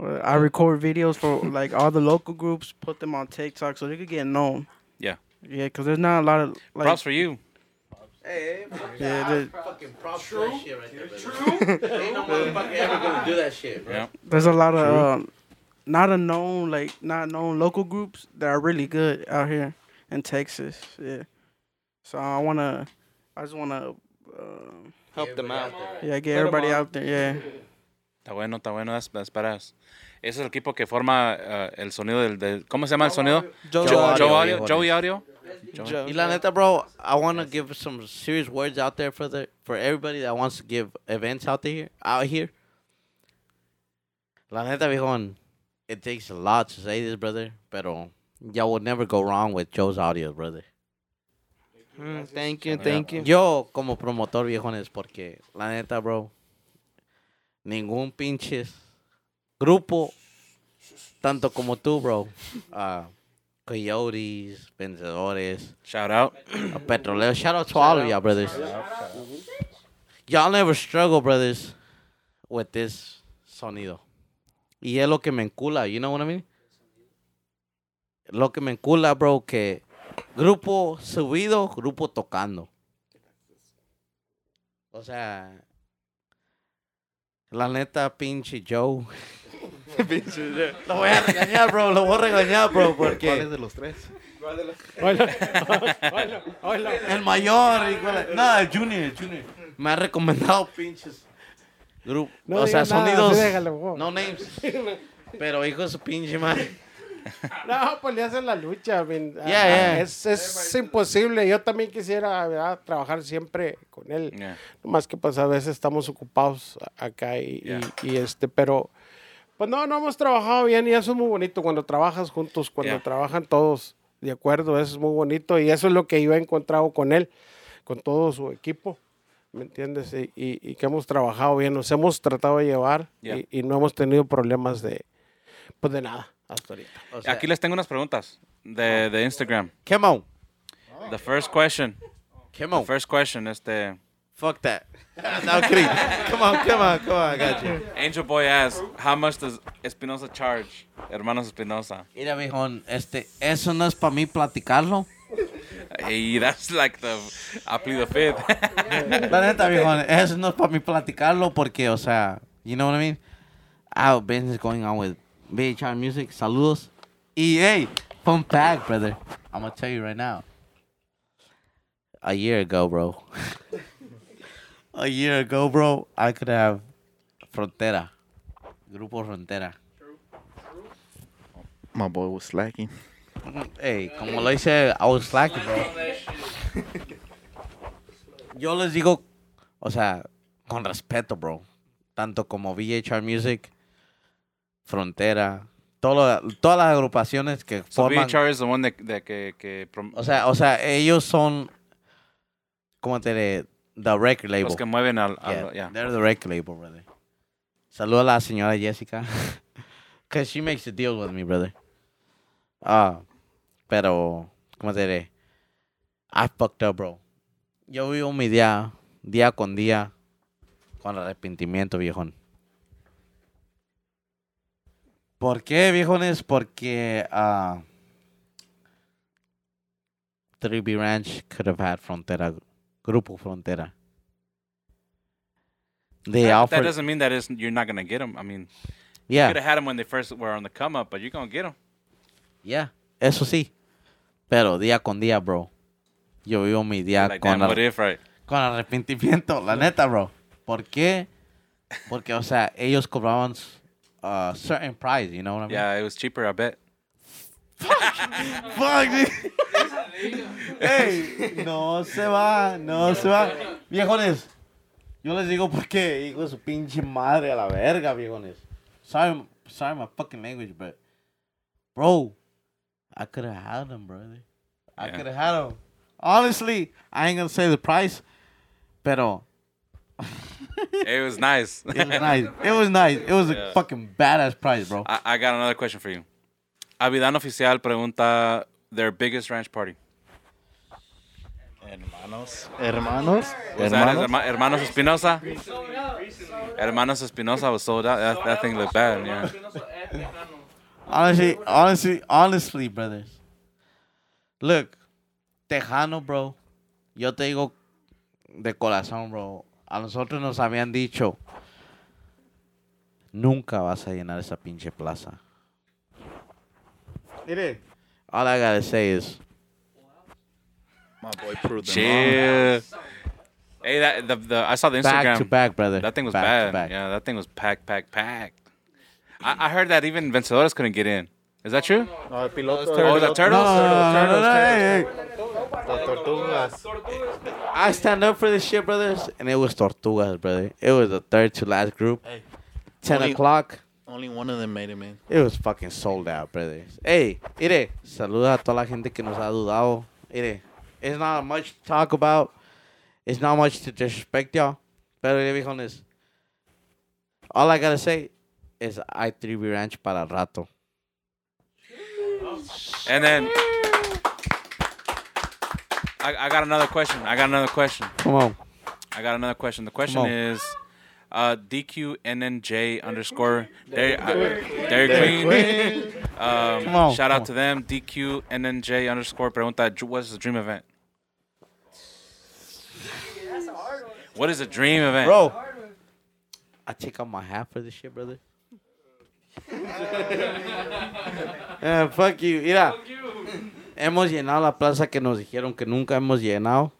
I record videos for like all the local groups, put them on TikTok so they could get known. Yeah. Yeah, cause there's not a lot of like. Props for you. Yeah, there- Fucking props for that shit right there. True. Ain't no motherfucker ever gonna do that shit, bro. Yeah. there's a lot of um, not a known like not known local groups that are really good out here in Texas. Yeah. So I wanna, I just wanna, uh, Help them out. yeah, get everybody out there. Yeah. Está bueno, está bueno. That's, that's badass. Ese es el equipo que forma eh, el sonido del, del- ¿Cómo se llama el sonido? Joe Joe Audio, Audio. viejones. Joey Audio. Y la neta, bro, I want to give some serious words out there for the for everybody that wants to give events out there out here. La neta, viejón, it takes a lot to say this, brother, pero y'all will never go wrong with Joe's audio, brother. Mm, thank you, thank you. Yo, como promotor, viejones, porque la neta, bro, ningún pinches grupo, tanto como tú, bro, uh, Coyotes, Vencedores, Shout out. a petrolero. Shout out to all of y'all, brothers. Y'all never struggle, brothers, with this sonido. Y es lo que me encula, you know what I mean? Lo que me encula, bro, que grupo subido, grupo tocando. O sea, la neta, pinche Joe. lo voy a regañar, bro, lo voy a regañar, bro, ¿Cuál porque... es de los tres? El mayor, igual. No, el junior, el junior. Me ha recomendado pinches. Grupo. No o sea, sonidos. sí, déjalo, no names. Pero hijo de su pinche madre. No, pues le hacen la lucha. I mean, ah, Yeah, yeah. Es, es imposible. Yo también quisiera ¿verdad? trabajar siempre con él. Yeah. Más que pues a veces estamos ocupados acá y, y- Yeah. y, este, pero pues no, no hemos trabajado bien y eso es muy bonito cuando trabajas juntos, cuando Yeah. trabajan todos de acuerdo, eso es muy bonito y eso es lo que yo he encontrado con él, con todo su equipo. ¿Me entiendes? Y, y- y que hemos trabajado bien, nos hemos tratado de llevar Yeah. y, y no hemos tenido problemas de, pues de nada hasta ahorita. O sea, Aquí les tengo unas preguntas. the the Instagram. Come on. The first question. Come The on. first question. Este Fuck that. no, kidding. Come on, come on, come on. I got you. Angel Boy asks, "How much does Espinosa charge, Hermanos Espinosa?" Mira, viejón, este, eso no es para mí platicarlo. Hey, that's like the I plead the fifth. La neta, viejón, eso no es para mí platicarlo porque, o sea, you know what I mean? Our business going on with BHR Music. Saludos. Y, hey, fun fact, brother. I'm gonna tell you right now. A year ago, bro. A year ago, bro, I could have Frontera. Grupo Frontera. My boy was slacking. Hey, como lo hice, I was slacking, bro. Yo les digo, o sea, con respeto, bro. Tanto como VHR Music, Frontera, todo, todas las agrupaciones que so forman. VHR is the one that, that que, que prom- O sea, o sea, ellos son, ¿cómo te diré? The record label. los que mueven al, al Yeah, yeah. they're the record label, brother. Saludo a la señora Jessica. Because she makes the deal with me, brother. Ah, pero, ¿cómo te diré? I fucked up, bro. Yo vivo mi día, día con día, con arrepentimiento, viejón. ¿Por qué, viejones? Porque, ah, 3B Ranch could have had Frontera, Grupo Frontera. They that, that doesn't mean that is you're not gonna get them. I mean, you yeah. could have had them when they first were on the come up, but you're gonna get them. Yeah, eso sí. Pero día con día, bro. Yo vivo mi día like, con, ar- if, right? con arrepentimiento, la neta, bro. ¿Por qué? Porque, o sea, ellos cobraban a certain price, you know what I mean? Yeah, it was cheaper, I bet. Fuck, dude. Hey, no se va, no se va. Viejones, yo les digo por qué, hijo de su pinche madre a la verga, viejones. Sorry, sorry my fucking language, but, bro, I could have had them, brother. I Yeah. could have had them. Honestly, I ain't gonna say the price, pero it was nice. it was nice. It was nice. It was a fucking badass price, bro. I, I got another question for you. Avidan Oficial pregunta their biggest ranch party. Hermanos. Hermanos. Was that his Herma- Hermanos Espinosa? Hermanos Espinosa was sold out. That, that thing looked bad. Yeah. Honestly, honestly, honestly, brothers. Look, Tejano, bro. Yo te digo de corazón, bro. A nosotros nos habían dicho, nunca vas a llenar esa pinche plaza. Mire. All I gotta say is, My boy proved them wrong. Chill. Hey, that the, the I saw the Instagram. back Instagram. to back, brother. That thing was Back to bad. back. Yeah, that thing was packed, packed, packed. I, I heard that even Vencedores couldn't get in. Is that true? No, el piloto. Oh, the turtles. no, no, no, no, no, hey, hey. Las tortugas. I stand up for this shit, brothers, and it was Tortugas, brother. It was the third to last group. Hey. 10 Only- o'clock. Only one of them made it, man. It was fucking sold out, brothers. Hey, mire, saluda a toda la gente que nos ha dudado. Mire, it's not much to talk about. It's not much to disrespect y'all. Pero, mire, viejones, all I gotta say is I 3B Ranch para rato. And then I, I got another question. I got another question. Come on. I got another question. The question on. is uh, DQNNJ underscore Dairy, uh, Dairy Queen. Um, Come on, shout come out on. to them. DQNNJ underscore pregunta, "Dr- what's the dream event? What is a dream event? Bro, I take out my hat for this shit, brother. yeah, fuck you. Mira, hemos llenado la plaza que nos dijeron que nunca hemos llenado.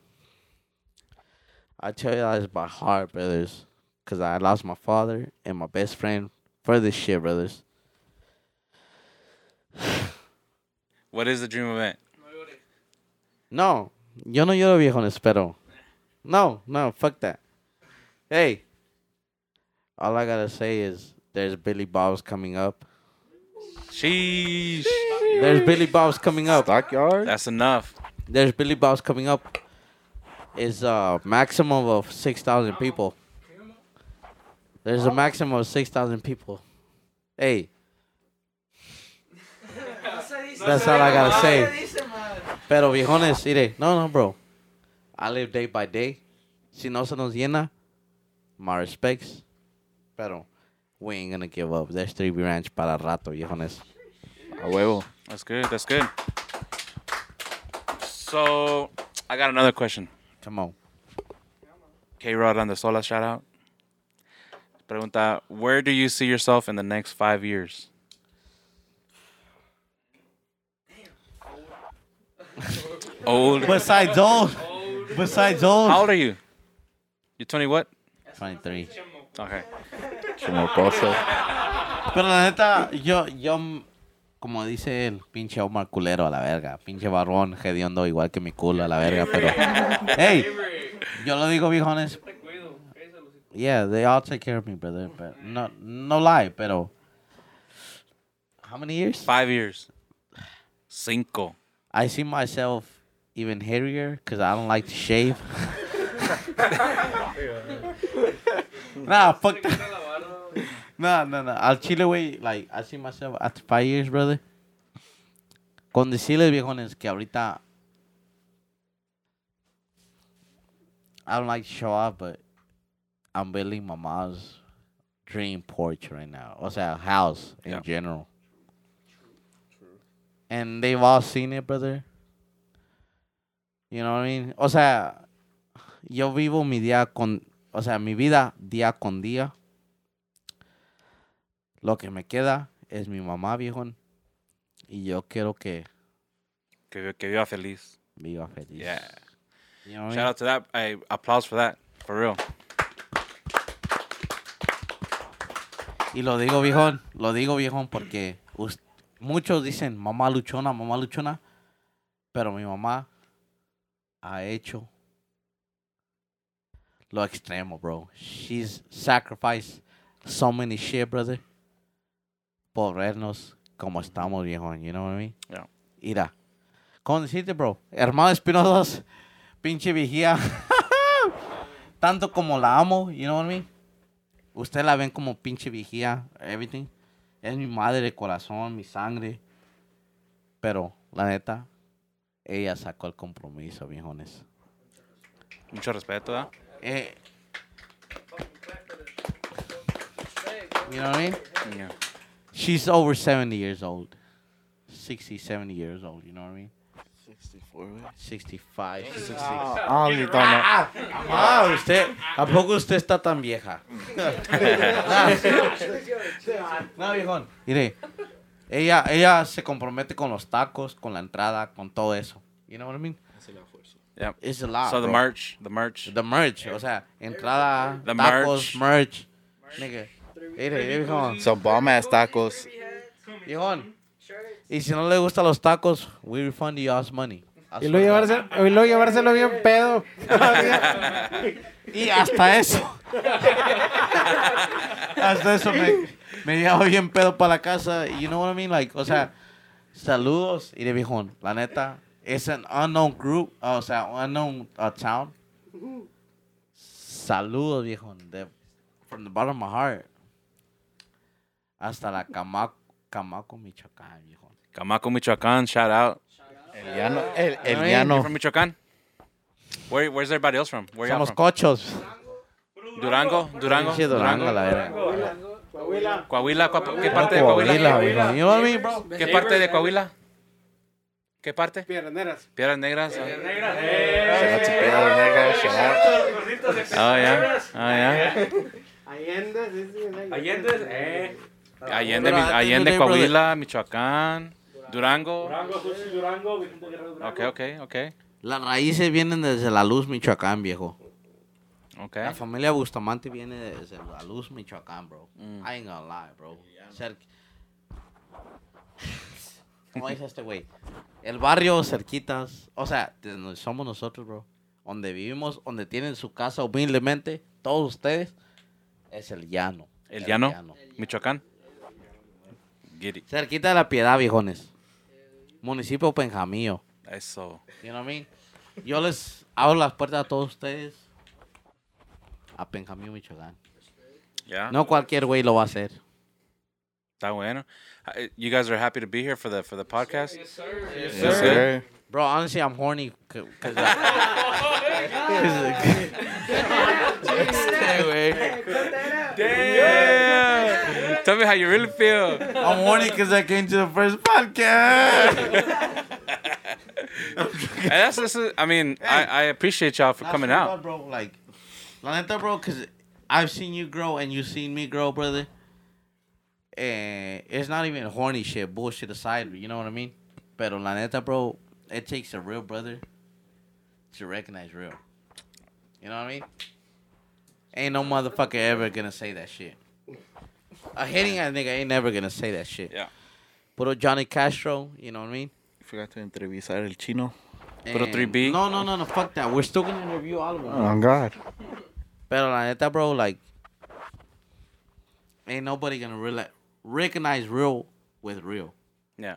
I tell you that is by heart, brothers. Because I lost my father and my best friend for this shit, brothers. What is the dream event? No, yo no lloro viejones, pero. No, no, fuck that. Hey, all I gotta say is there's Billy Bob's coming up. Sheesh. There's Billy Bob's coming up. Stockyard. That's enough. There's Billy Bob's coming up. Is a maximum of six thousand people. There's a maximum of six thousand people. Hey. That's all I gotta say. Pero viejones, mire, no, no, bro. I live day by day. Si no se nos llena, my respects. Pero we ain't gonna give up. There's 3B Ranch para rato, viejones. A huevo. That's good. That's good. So, I got another question. Come on. K Rod on the Sola shout out. Pregunta, where do you see yourself in the next five years? Old. Besides old. Besides old. How old are you? You 20 what? 23. Okay. Pero la neta, yo, yo, como dice el pinche Omar culero a la verga, pinche barrón, hediondo igual que mi culo a la verga, pero, hey, yo lo digo viejones, yeah, they all take care of me, brother, but no, no lie, pero, how many years? Five years. Cinco. I see myself even hairier because I don't like to shave. nah, fuck that. No, no, no. Al chile, güey, like, I see myself after five years, brother. Con decirles, viejones, que ahorita... I don't like to show off, but I'm building my mom's dream porch right now. O sea, house in Yeah. general. And they've all seen it, brother. You know what I mean? O sea, yo vivo mi día con, o sea, mi vida día con día. Lo que me queda es mi mamá, viejón. Y yo quiero que Que, que viva feliz. viva feliz. Yeah. You know what I Shout mean? out to that. Hey, applause for that. For real. Y lo digo, viejón, lo digo, viejón, porque muchos dicen mamá luchona, mamá luchona, pero mi mamá ha hecho lo extremo, bro. She's sacrificed so many shit, brother, por vernos como estamos, viejón, you know what I mean? Yeah. Mira, ¿cómo decirte, bro? Hermano Espinosa, pinche vigía, tanto como la amo, you know what I mean? Usted la ven como pinche vigía, everything. Es mi madre de corazón, mi sangre. Pero, la neta, ella sacó el compromiso, viejones. Mucho respeto, ¿eh? Eh, you know what I mean? Yeah. She's over 70 years old. 60, 70 years old, you know what I mean? 64, güey. 65, 60. Ah, ahorita no. Ah, usted, ¿a poco usted está tan vieja? no, viejón. Mire, ella, ella se compromete con los tacos, con la entrada, con todo eso. You know what I mean? Yeah. It's a lot, So the bro. merch, the merch. The merch, o sea, entrada, The tacos, merch. Nigga, mire, viejón. Some bomb ass tacos. Viejón. Y si no le gustan los tacos, we refund you all money. Y luego, llevarse, y luego llevárselo bien pedo. Y hasta eso. hasta eso me, me llevo bien pedo para la casa. You know what I mean? Like, o sea, saludos. Y de viejón, la neta, es an unknown group, o sea, unknown uh, town. Saludos, viejón. De, from the bottom of my heart. Hasta la Camaco, Camaco Michoacán, viejón. Camaco, Michoacán, shout out. El llano. El, el llano. from Michoacán? Where, where's everybody else from? Where Somos from? cochos. Durango, Durango, Pinche Durango, la verga. Coahuila, Coapa- ¿qué parte de Coahuila? Coahuila? ¿Qué parte de Coahuila? ¿Qué parte? Piedras Negras. Shout out to Pedro Negra, shout out. Oh, yeah. Oh, yeah. Allende, sí, sí. Allende, eh. Allende, de Allende. Coahuila, Michoacán, Durango. Durango, Durango, Vicente Guerrero, Durango. Ok, ok, ok. Las raíces vienen desde la luz, Michoacán, viejo. Ok. La familia Bustamante viene desde la luz, Michoacán, bro. Mm. I ain't gonna lie, bro. ¿Cómo dice este güey? El barrio cerquitas, o sea, de donde somos nosotros, bro. Donde vivimos, donde tienen su casa humildemente, todos ustedes, es el llano. El llano, Michoacán. Get it. Cerquita de la piedad, viejones. Municipio Penjamillo. Eso. You know what I mean? Yo les abro las puertas a todos ustedes. A Penjamillo, Michoacán. Yeah. No cualquier güey lo va a hacer. Está bueno. Uh, You guys are happy to be here for the for the podcast. Yes, sir. Yes, Yes, sir. sir. Bro, honestly, I'm horny. c- Cause Damn. Tell me how you really feel. I'm horny because I came to the first podcast. And that's, that's I mean, I, I appreciate y'all for coming out. bro. Like, la neta, bro, because I've seen you grow and you've seen me grow, brother. And it's not even horny shit, bullshit aside, you know what I mean? Pero la neta, bro, it takes a real brother to recognize real. You know what I mean? Ain't no motherfucker ever gonna say that shit. A hitting ass nigga ain't never gonna say that shit. Yeah. Puro Johnny Castro, you know what I mean? Forgot to entrevistar el chino. Eh, Puro And- 3B. No, no, no, no, fuck that. We're still gonna interview all of them. Oh, God. Pero la neta, bro, like, ain't nobody gonna reali- recognize real with real. Yeah.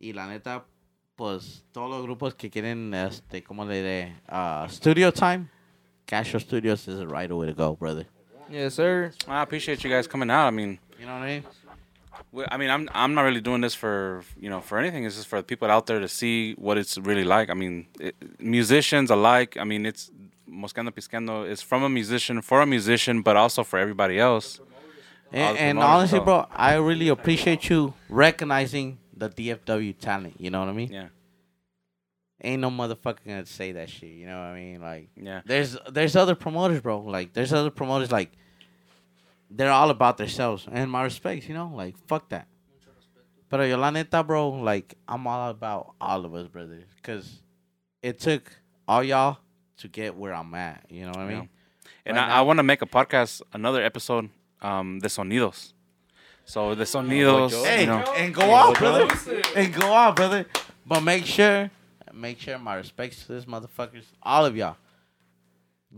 Y la neta, pues, todos los grupos que quieren, este, ¿cómo le diré? Uh, studio time, Castro Studios is the right way to go, brother. Yes, sir. I appreciate you guys coming out. I mean, You know what I mean? I mean, I'm I'm not really doing this for you know for anything. It's just for the people out there to see what it's really like. I mean, it, musicians alike. I mean, it's Moscando Piscando is from a musician for a musician, but also for everybody else. And, and honestly, so- bro, I really appreciate you recognizing the DFW talent. You know what I mean? Yeah, Ain't no motherfucker gonna say that shit. You know what I mean? Like, yeah, there's there's other promoters, bro. Like there's other promoters like they're all about themselves. And my respects, you know, like fuck that. But yo la neta, bro, like I'm all about all of us, brothers, cause it took all y'all to get where I'm at. You know what I mean? and Right I, I want to make a podcast, another episode, um, de sonidos. So the sonidos, Hey, you know, and go out, brother, and go out, brother. But make sure, make sure my respects to this motherfuckers, all of y'all.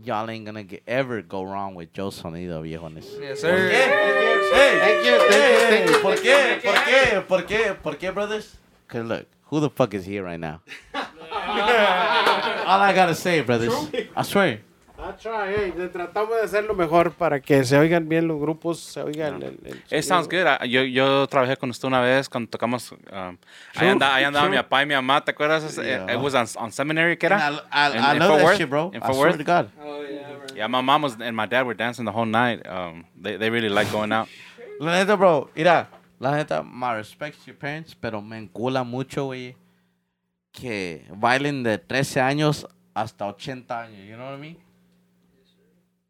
Y'all ain't gonna get, ever go wrong with Joe Sonido, viejones. Yes, sir. Thank you, thank you, thank you. ¿Por qué? ¿Por qué? ¿Por qué? ¿Por qué, brothers? Cause look, who the fuck is here right now? All I gotta say, brothers. I swear. That's right, hey, tratamos de hacer lo mejor para que se oigan bien los grupos, se oiga el, el, el It sounds good. I- yo, yo trabajé con usted una vez cuando tocamos. Um, ahí, anda, ahí andaba mi papá y mi mamá, ¿te acuerdas? It- Yeah. It was on, on seminary, ¿qué era? I, I, In- I in love Fort that Worth? shit, bro. In I swear to God. Oh, yeah, bro. Yeah, my mom was and my dad were dancing the whole night. Um, they, they really like going out. La neta, bro. Mira, la neta, my respects to your parents, pero me encula mucho, güey, que bailen de 13 años hasta 80 años. You know what I mean?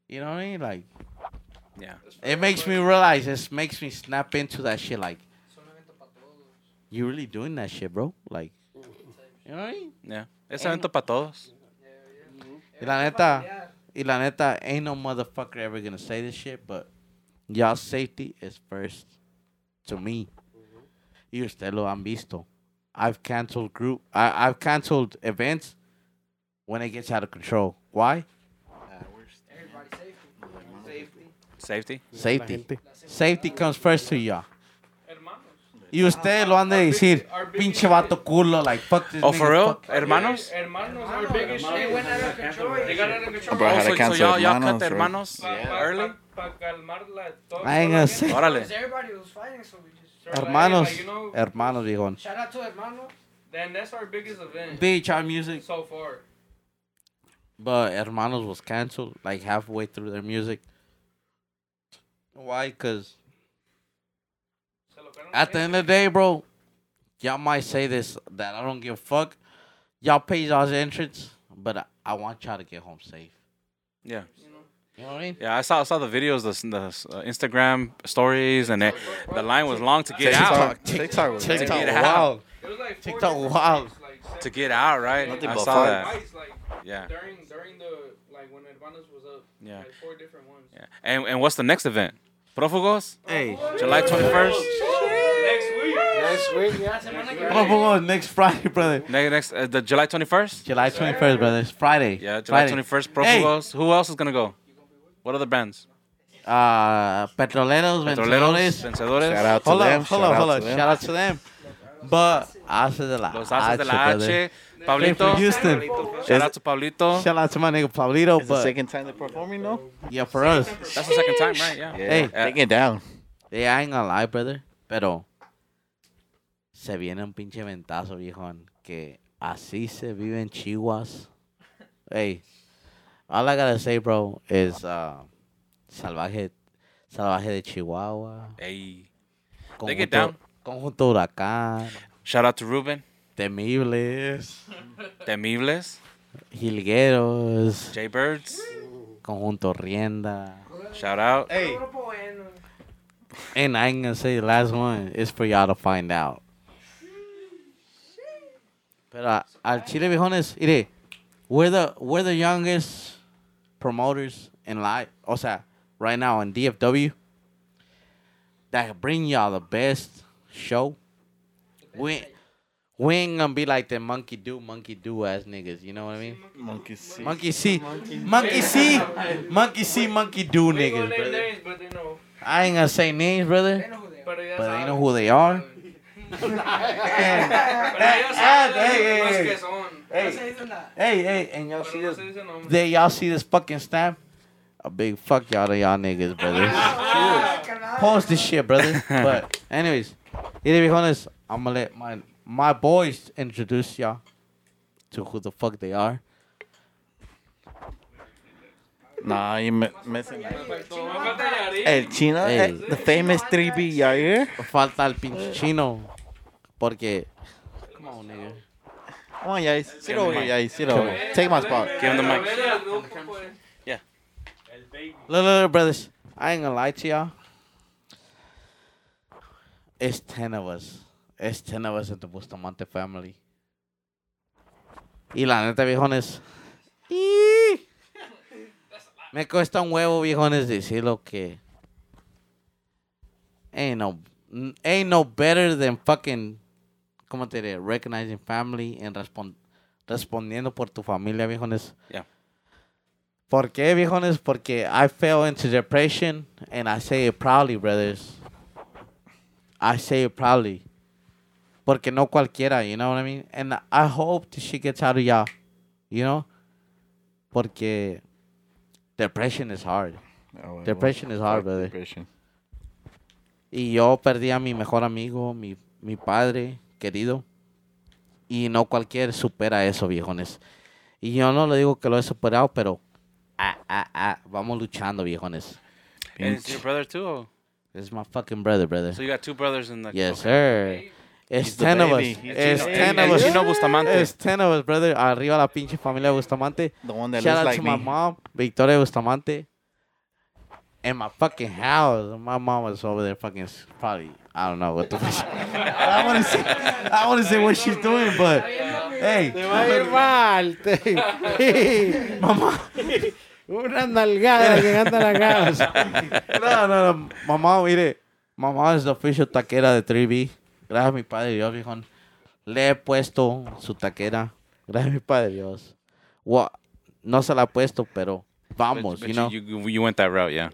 You know what I mean? Like, Yeah. It makes me realize. It makes me snap into that shit. Like, you really doing that shit, bro? Like, you know what I mean? Yeah. Es evento para todos. Y la neta, y la neta, ain't no motherfucker ever gonna say this shit, but y'all safety is first to me. Y ustedes lo han visto. I've canceled group. I, I've canceled events when it gets out of control. Why? Safety. Safety. Safety comes first to y'all. Y ustedes lo han de decir, pinche vato culo, like, fuck this Oh, nigga, for real? fuck- Hermanos? Hermanos, our biggest shit. went out of control. They got out of control. Bro, I had so, to so cancel y'all, y'all hermanos, cut the bro. hermanos Pa- pa- early? pa- pa calmar todo- I ain't gonna say. Órale. Because everybody was fighting, so we just. So, like, Hermanos, like, you know, hermanos, viejón. Shout out to Hermano. Then that's our biggest event BHI music. so far. But Hermanos was canceled like halfway through their music. Why? Cause Se lo fueron at the end of the day, bro, y'all might say this that I don't give a fuck. Y'all pay y'all's entrance, but I, I want y'all to get home safe. Yeah. You know what I mean? Yeah, I saw I saw the videos, the, the uh, Instagram stories, and it, the line was long to get out. TikTok was TikTok. TikTok get out. wild. It was like four TikTok different wild. like, To get out, right? Nothing I saw fights. that. fights, like Yeah, during during the like when Hermanos was up. Yeah. Like four different ones. yeah. And and what's the next event? Prófugos, Hey, July twenty first. Next week. Next week, yeah. Prófugos next Friday, brother. Next, next uh, the July twenty first. July 21st, brother. It's Friday. Yeah, July Friday. twenty first. Hey. Prófugos. Who else is gonna go? What other bands? Uh, Petroleros, Petroleros, Vencedores. Vencedores. Shout out to Hold them. hold shout on, out hold to on. them. Shout out to them. But Haces de la Los Haces de H, la. H. Pablito. Houston. Shout out to Pablito. Shout out to my nigga Pablito. It's the But second time they're performing, no? yeah, for us, That's the second time, right? Yeah. Yeah. Hey. Take it down. yeah, I ain't gonna lie, brother. Pero se viene un pinche ventazo, viejón, que así se vive en. Hey, all I gotta say, bro, is uh, salvaje, salvaje de Chihuahua. Hey. They Conjunto, get down. conjunto huracán, Shout out to Ruben. temibles, Temibles. jilgueros, Jay Birds. conjunto rienda. Shout out. Hey. And I ain't gonna say the last one. It's for y'all to find out. Pero al Chile viejones, mire, we're the we're the youngest promoters in life. O sea, right now in DFW that bring y'all the best show. We we ain't gonna be like the monkey do, monkey do ass niggas. You know what I mean? Monkey see. Monkey see, monkey see, monkey see, monkey do niggas. brother. names, but they know. I ain't gonna say names, brother, But they but they know who they are. And- and- hey, hey, hey, hey, hey, hey, and y'all see this? They y'all see this fucking stamp? A big fuck y'all to y'all niggas, brother. Post this shit, brother. But anyways, here be honest, I'm gonna let my my boys introduce y'all to who the fuck they are. Nah, you me, missing. El chino, Hey. eh, the famous 3B Yair. Falta el pinche chino. Porque. Come on, nigga. Come on, Yais. Sit over here, Yais. Sit over. Take my spot. Give him the mic. Look, look, look, brothers. I ain't gonna lie to y'all. It's 10 of us. It's 10 of us in the Bustamante family. Y la neta, viejones. Me cuesta un huevo, viejones, decirlo que. Ain't no, ain't no better than fucking. ¿Cómo te diré? Recognizing family and respon- respondiendo por tu familia, viejones. Yeah. ¿Por qué, viejones? Porque I fell into depression and I say it proudly, brothers. I say it proudly. Porque no cualquiera, you know what I mean? And I hope this shit gets out of y'all, you know? Porque depression is hard. Oh, Depression is hard, brother. Depression. Y yo perdí a mi mejor amigo, mi, mi padre querido. Y no cualquier supera eso, viejones. Y yo no le digo que lo he superado, pero ah, ah, ah, vamos luchando, viejones. And it's your brother too? or- This is my fucking brother, brother. So you got two brothers in the. Yes, okay. sir. It's He's the 10 of us. It's the 10 El of us. Chino Bustamante. It's 10 of us, brother. Arriba la pinche familia Bustamante. The one that Shout looks out like to me. my mom, Victoria Bustamante. In my fucking house. My mom was over there fucking s- probably, I don't know what the fuck. I want to say, I want to say what she's doing, but hey, Te va a ir mal. te- mamá. Una nalgada que anda la casa. No, no, no. Mamá, mire. Mamá es la official taquera de 3B. Gracias a mi padre Dios, viejón. Le he puesto su taquera. Gracias a mi padre Dios. Wa- no se la ha puesto, pero vamos, But you know. you, you, you went that route, yeah.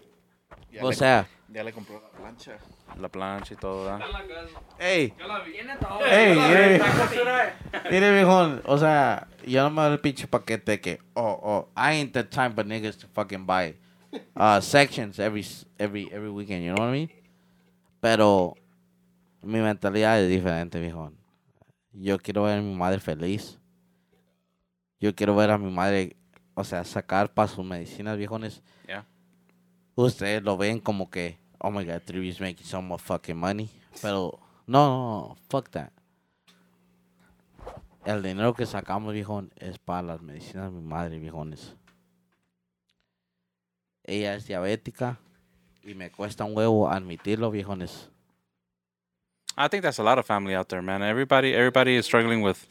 Ya o le- sea, Ya le compró la plancha. La plancha y todo that. hey, hey, mire, mire, viejón. O sea, yo no me doy el pinche paquete que, oh, oh, I ain't the time for niggas to fucking buy uh, sections every, every, every weekend, you know what I mean? Pero mi mentalidad es diferente, viejón. Yo quiero ver a mi madre feliz. Yo quiero ver a mi madre, o sea, sacar para sus medicinas, viejones. Ustedes lo ven como que, oh my god, 3B's making so much fucking money. Pero, no, no, no, fuck that. El dinero que sacamos, viejón, es para las medicinas de mi madre, viejones. Ella es diabética y me cuesta un huevo admitirlo, viejones. I think that's a lot of family out there, man. Everybody, everybody is struggling with,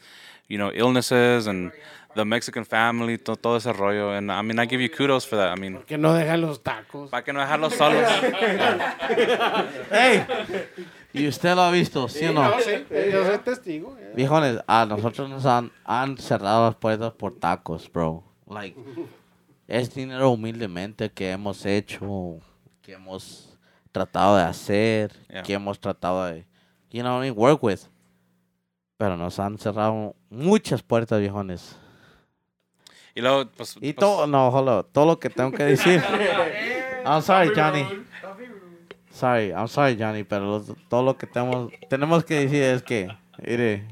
you know, illnesses and the Mexican family, to, todo ese rollo. And I mean, I give you kudos for that. I mean, Que no dejan los tacos. para que no dejarlos solos. ¡Ey! Y usted lo ha visto, ¿sí o no? sí, yo soy testigo. eh. Viejones, a nosotros nos han, han cerrado las puertas por tacos, bro. Like, es dinero humildemente que hemos hecho, que hemos tratado de hacer, Yeah. que hemos tratado de, you know what I mean, work with. Pero nos han cerrado muchas puertas, viejones. Y luego, pues, Y pues, todo, no, hold up, todo lo que tengo que decir. I'm sorry, Johnny. sorry, I'm sorry, Johnny, pero lo- todo lo que tenemos, tenemos que decir es que, mire,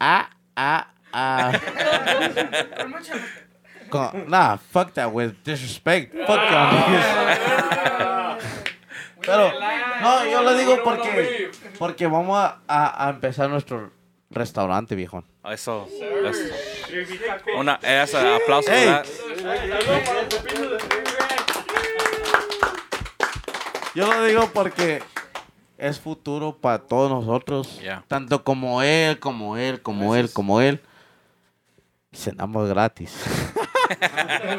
ah, ah, ah. Con- nah, fuck that with disrespect. Fuck y'all niggas. Pero, no, yo lo digo porque, porque vamos a, a, a empezar nuestro restaurante, viejo. Eso. eso. Una, aplauso Hey. Yo lo digo porque es futuro para todos nosotros. Yeah. Tanto como él, como él, como él, como él. Cenamos gratis.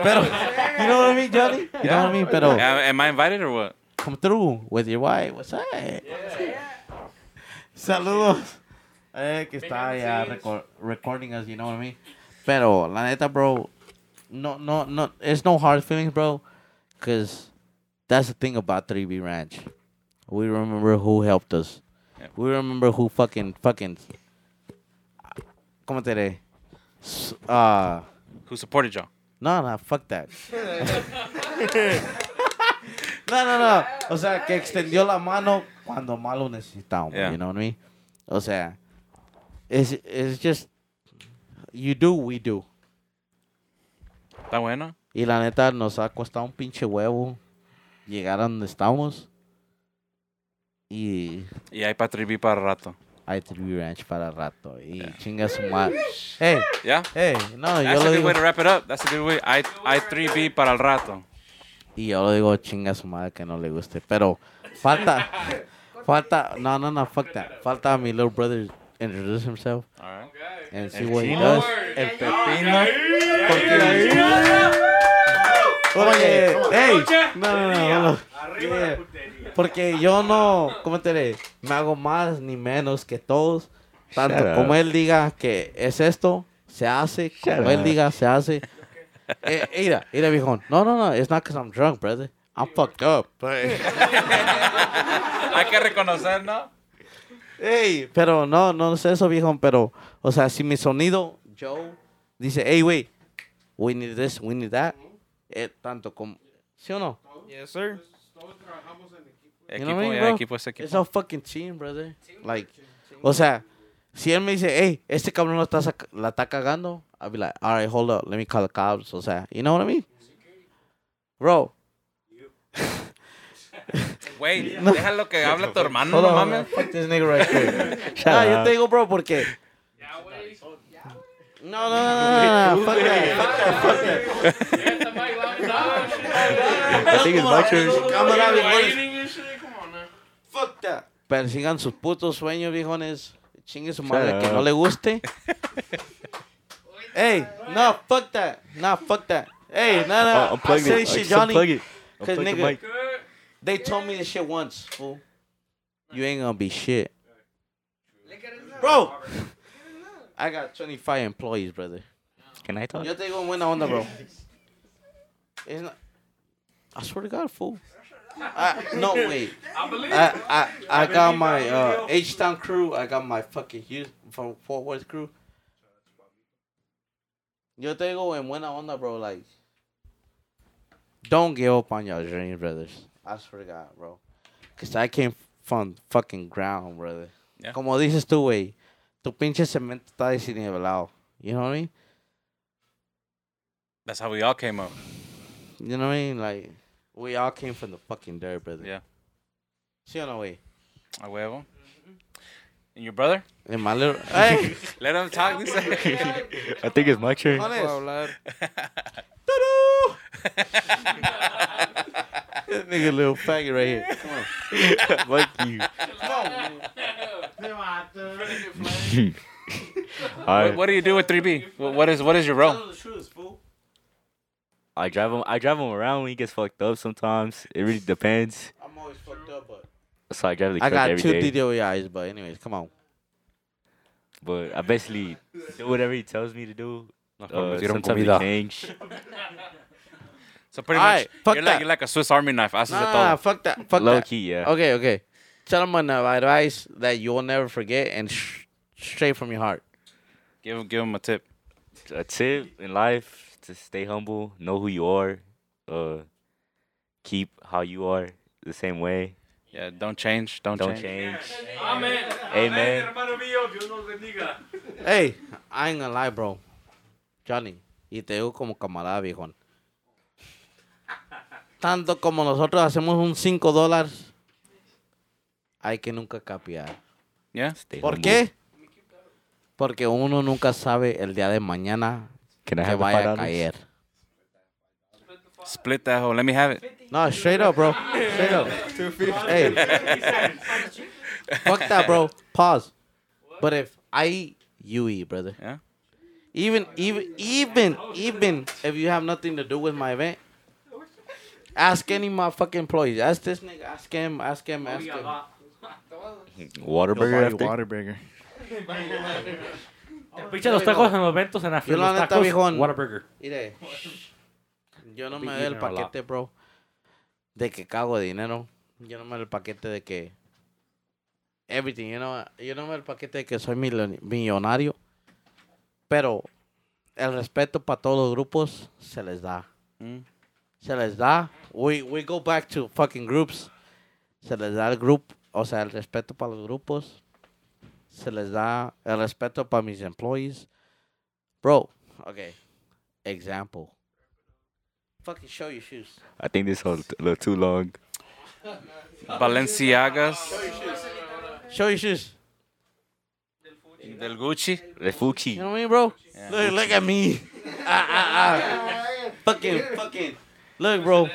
Pero, you know what I mean, Johnny? You know what I mean? Pero, Am, am I invited or what? come through with your wife. What's up? Saludos. Eh, que está ya reco- recording us, you know what I mean? Pero, la neta, bro, no, no, no, it's no hard feelings, bro. Because that's the thing about 3B Ranch. We remember who helped us. Yeah. We remember who fucking, fucking, ¿cómo te diré? Uh, Who supported y'all? no, no, fuck that. no, no, no. O sea, que extendió la mano cuando más lo necesitamos. Yeah. You know what I mean? O sea, it's, it's just, you do, we do. ¿Está bueno? Y la neta nos ha costado un pinche huevo llegar a donde estamos. Y Y hay para 3B para rato. hay 3B Ranch para rato. Y chinga su madre. Hey, Yeah? hey, no, That's yo a lo good digo. way to wrap it up. That's a good way. I, I 3B para el rato. Y yo lo digo chinga su madre que no le guste. Pero falta, falta, no, no, no, fuck that. Falta mi little brother introduce himself All right. and see what he does. El pepino. Oye, hey, no, no, no, no. Yeah. Porque yo no, ¿cómo te diré? Me hago más ni menos que todos. Tanto Shut como up. él diga que es esto, se hace. Como él diga, se hace. Eh, mira, mira, viejón. No, no, no. It's not because I'm drunk, brother. I'm fucked up. Hay que reconocer, ¿no? Ey, pero no, no es eso, viejón. Pero, o sea, si mi sonido, Joe, dice, hey, wait, we need this, we need that. eh, tanto como, ¿sí o no? Yes, sir. You know Equipo, I mean, bro? equipo es equipo. It's a fucking team, brother. Like, o sea, si él me dice, hey, este cabrón lo está la está cagando, I'll be like, all right, hold up, let me call the cops. O sea, you know what I mean? Bro, Güey, déjalo que hable tu hermano, hold no on, mames. fuck this nigga right. Shut Ah, yo te digo, bro, porque. No, no, no, no, no, fuck that, fuck that, fuck that. I think it's turn. Cámara, viejones. Fuck that. Persigan sus putos sueños, viejones. Chingue su madre que no le guste. hey, no, fuck that. No, fuck that. Hey, no, no. Uh, I unplug say it. shit, Johnny. unplug it. Cause Unplug the nigga, mic. They told me this shit once, fool. You ain't gonna be shit. Bro, I got 25 employees, brother. Can I talk? Yo te digo en buena onda, bro. It's not, I swear to God, fool. I, no, wait. I, I, I got my uh, H-Town crew. I got my fucking Houston, from Fort Worth crew. Yo te digo en buena onda, bro. Like, don't give up on your dreams, brothers. I swear to God, bro. Because I came from fucking ground, brother. Yeah. Como dices tú, güey. Tu pinche cemento está desnivelado. You know what I mean? That's how we all came up. You know what I mean? Like, we all came from the fucking dirt, brother. Yeah. ¿Sí o no, güey? A huevo. And your brother? En my little... Hey! Let him talk. Dice. I think it's my turn. honest. Puedo hablar. This nigga little faggot right here. Come on. Fuck you. what, Alright. what do you do with 3B? What, what is what is your role? Tell the truth, fool. I drive him. I drive him around when he gets fucked up. Sometimes it really depends. I'm always fucked up, but... So I drive the I got every two day. DWIs, but anyways, come on. But I basically do whatever he tells me to do. Uh, sometimes comida. it change. So pretty Alright, much, fuck you're that. like, you're like a Swiss Army knife. Haces Nah, de nah, todo. nah, fuck that. Fuck Low that. key, yeah. Okay, okay. Tell them an advice that you will never forget and sh- straight from your heart. Give him, give him a tip. A tip in life to stay humble, know who you are, uh, keep how you are the same way. Yeah, don't change. Don't, Don't change. change. Amen. Amen. hermano mío, Dios nos bendiga. Hey, I ain't gonna lie, bro. Johnny, y te digo como camarada, viejón. Tanto como nosotros hacemos un 5 dólares, hay que nunca capiar. Yeah. Stay ¿Por humble. qué? Porque uno nunca sabe el día de mañana que vaya a $5? caer. Split that hole. Let me have it. No, straight up, bro. Straight up. Hey. Fuck that, bro. Pause. But if I you eat, brother. Yeah. Even, even, even, even if you have nothing to do with my event, ask any of my fucking employees. Ask this nigga. Ask him. Ask him. Ask him. Waterburger after? Waterburger. Picha los tacos en los eventos en África. Yo la Los neta, tacos, viejón. Whataburger. Mire, yo no me doy el eater a lot. paquete, bro, de que cago dinero. Yo no me doy el paquete de que everything, you know. Yo no me doy el paquete de que soy millonario. Pero el respeto para todos los grupos se les da. Mm. Se les da. We, we go back to fucking groups. Se les da el grupo, o sea, el respeto para los grupos. Se les da el respeto para mis employees. Bro, okay. Example. Fucking show your shoes. I think this was a little too long. Balenciagas. Show your shoes. Del Gucci. The Fuki. You know what I mean, bro? Yeah. Look, look at me. ah, ah, ah. fucking, fucking. Look, bro.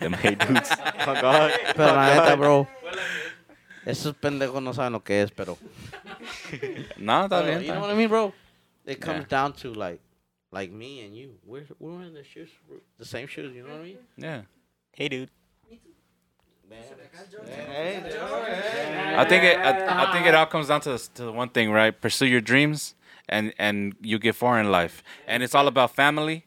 Them hey dudes. Oh God. Pero la neta, bro. Esos pendejos no saben lo que es, pero. No, está pero, bien. you know what I mean, bro? It comes Yeah. down to like, like me and you. We're we're wearing the shoes, the same shoes. You know what I mean? Yeah. Hey dude. I think it. I, I think it all comes down to the, to one thing, right? Pursue your dreams, and and you get far in life. And it's all about family.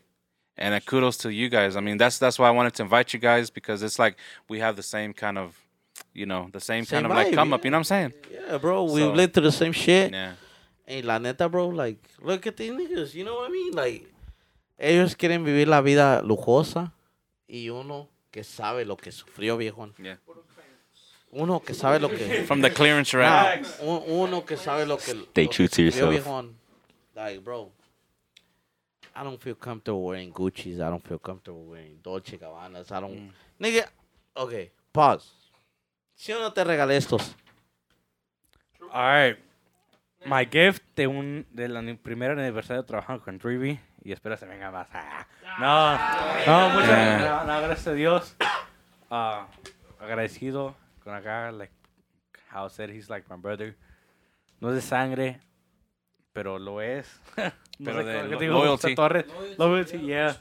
And uh, kudos to you guys. I mean, that's that's why I wanted to invite you guys because it's like we have the same kind of, you know, the same, Same kind of like vibe, come up. You know what I'm saying? Yeah, bro. We've So- lived through the same shit. Yeah. Hey, la neta, bro, like, look at these niggas, you know what I mean? Like, ellos quieren vivir la vida lujosa y uno que sabe lo que sufrió, viejón. Yeah. Uno que sabe lo que... From the clearance Nah, rack. un- uno que sabe lo que... Stay lo true que to sufrió, yourself. viejón. Like, bro, I don't feel comfortable wearing Gucci's. I don't feel comfortable wearing Dolce Gabbana's. I don't... Mm. Nigga, okay, pause. Si yo no te regalé estos, All right. My gift de un del ani- primer aniversario trabajando con 3B y espero se venga más. Ah. No, no, muchas Yeah. no, no, gracias a Dios. Ah, agradecido con acá, like how I said he's like my brother. No es de sangre, pero lo es. No Pero sé de cómo lo- te digo, loyalty. Torres. Loyalty, yeah.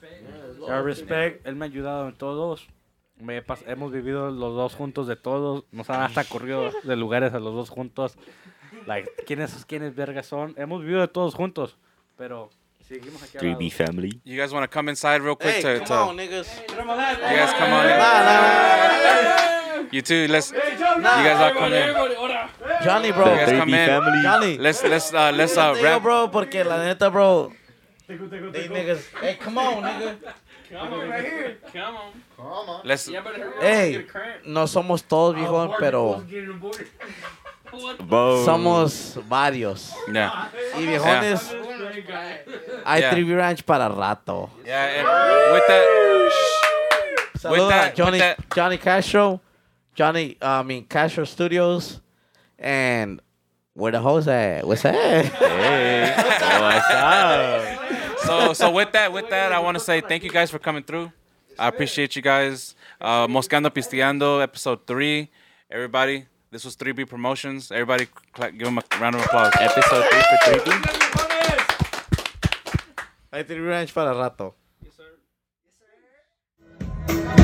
Yeah, respect. Él me ha ayudado en todos. Me he pas- hemos vivido los dos juntos de todos. Nos han hasta corrido de lugares a los dos juntos. Like, ¿quiénes, quiénes vergas son? Hemos vivido de todos juntos. Pero seguimos aquí al 3B lado. family. You guys want to come inside real quick hey, to, come to on, niggas. you guys come on in. Nah, nah, You two, let's you guys all come in. Johnny, bro. The come 3B in. family. Johnny. Let's let's uh let's uh wrap. bro, porque la neta, bro. These niggas. Hey, come on, nigga. Come on, right here. Come on. Let's Yeah, but hurry up. Hey, no somos todos, viejo, pero somos varios. yeah. Y viejones, hay Yeah. Trivi Ranch para rato. Yeah, and with that Saludos that- a Johnny, with that- Johnny Castro, Johnny, I mean Castro Studios, and where the hoes at? What's that? Hey. What's up? so so with that with that I want to say thank you guys for coming through. I appreciate you guys. Uh Moscando Pisteando episode 3. Everybody, this was 3B Promotions. Everybody cla give them a round of applause. Episode 3 for 3B. hay Trivi Ranch para rato. Yes, sir. Yes, sir.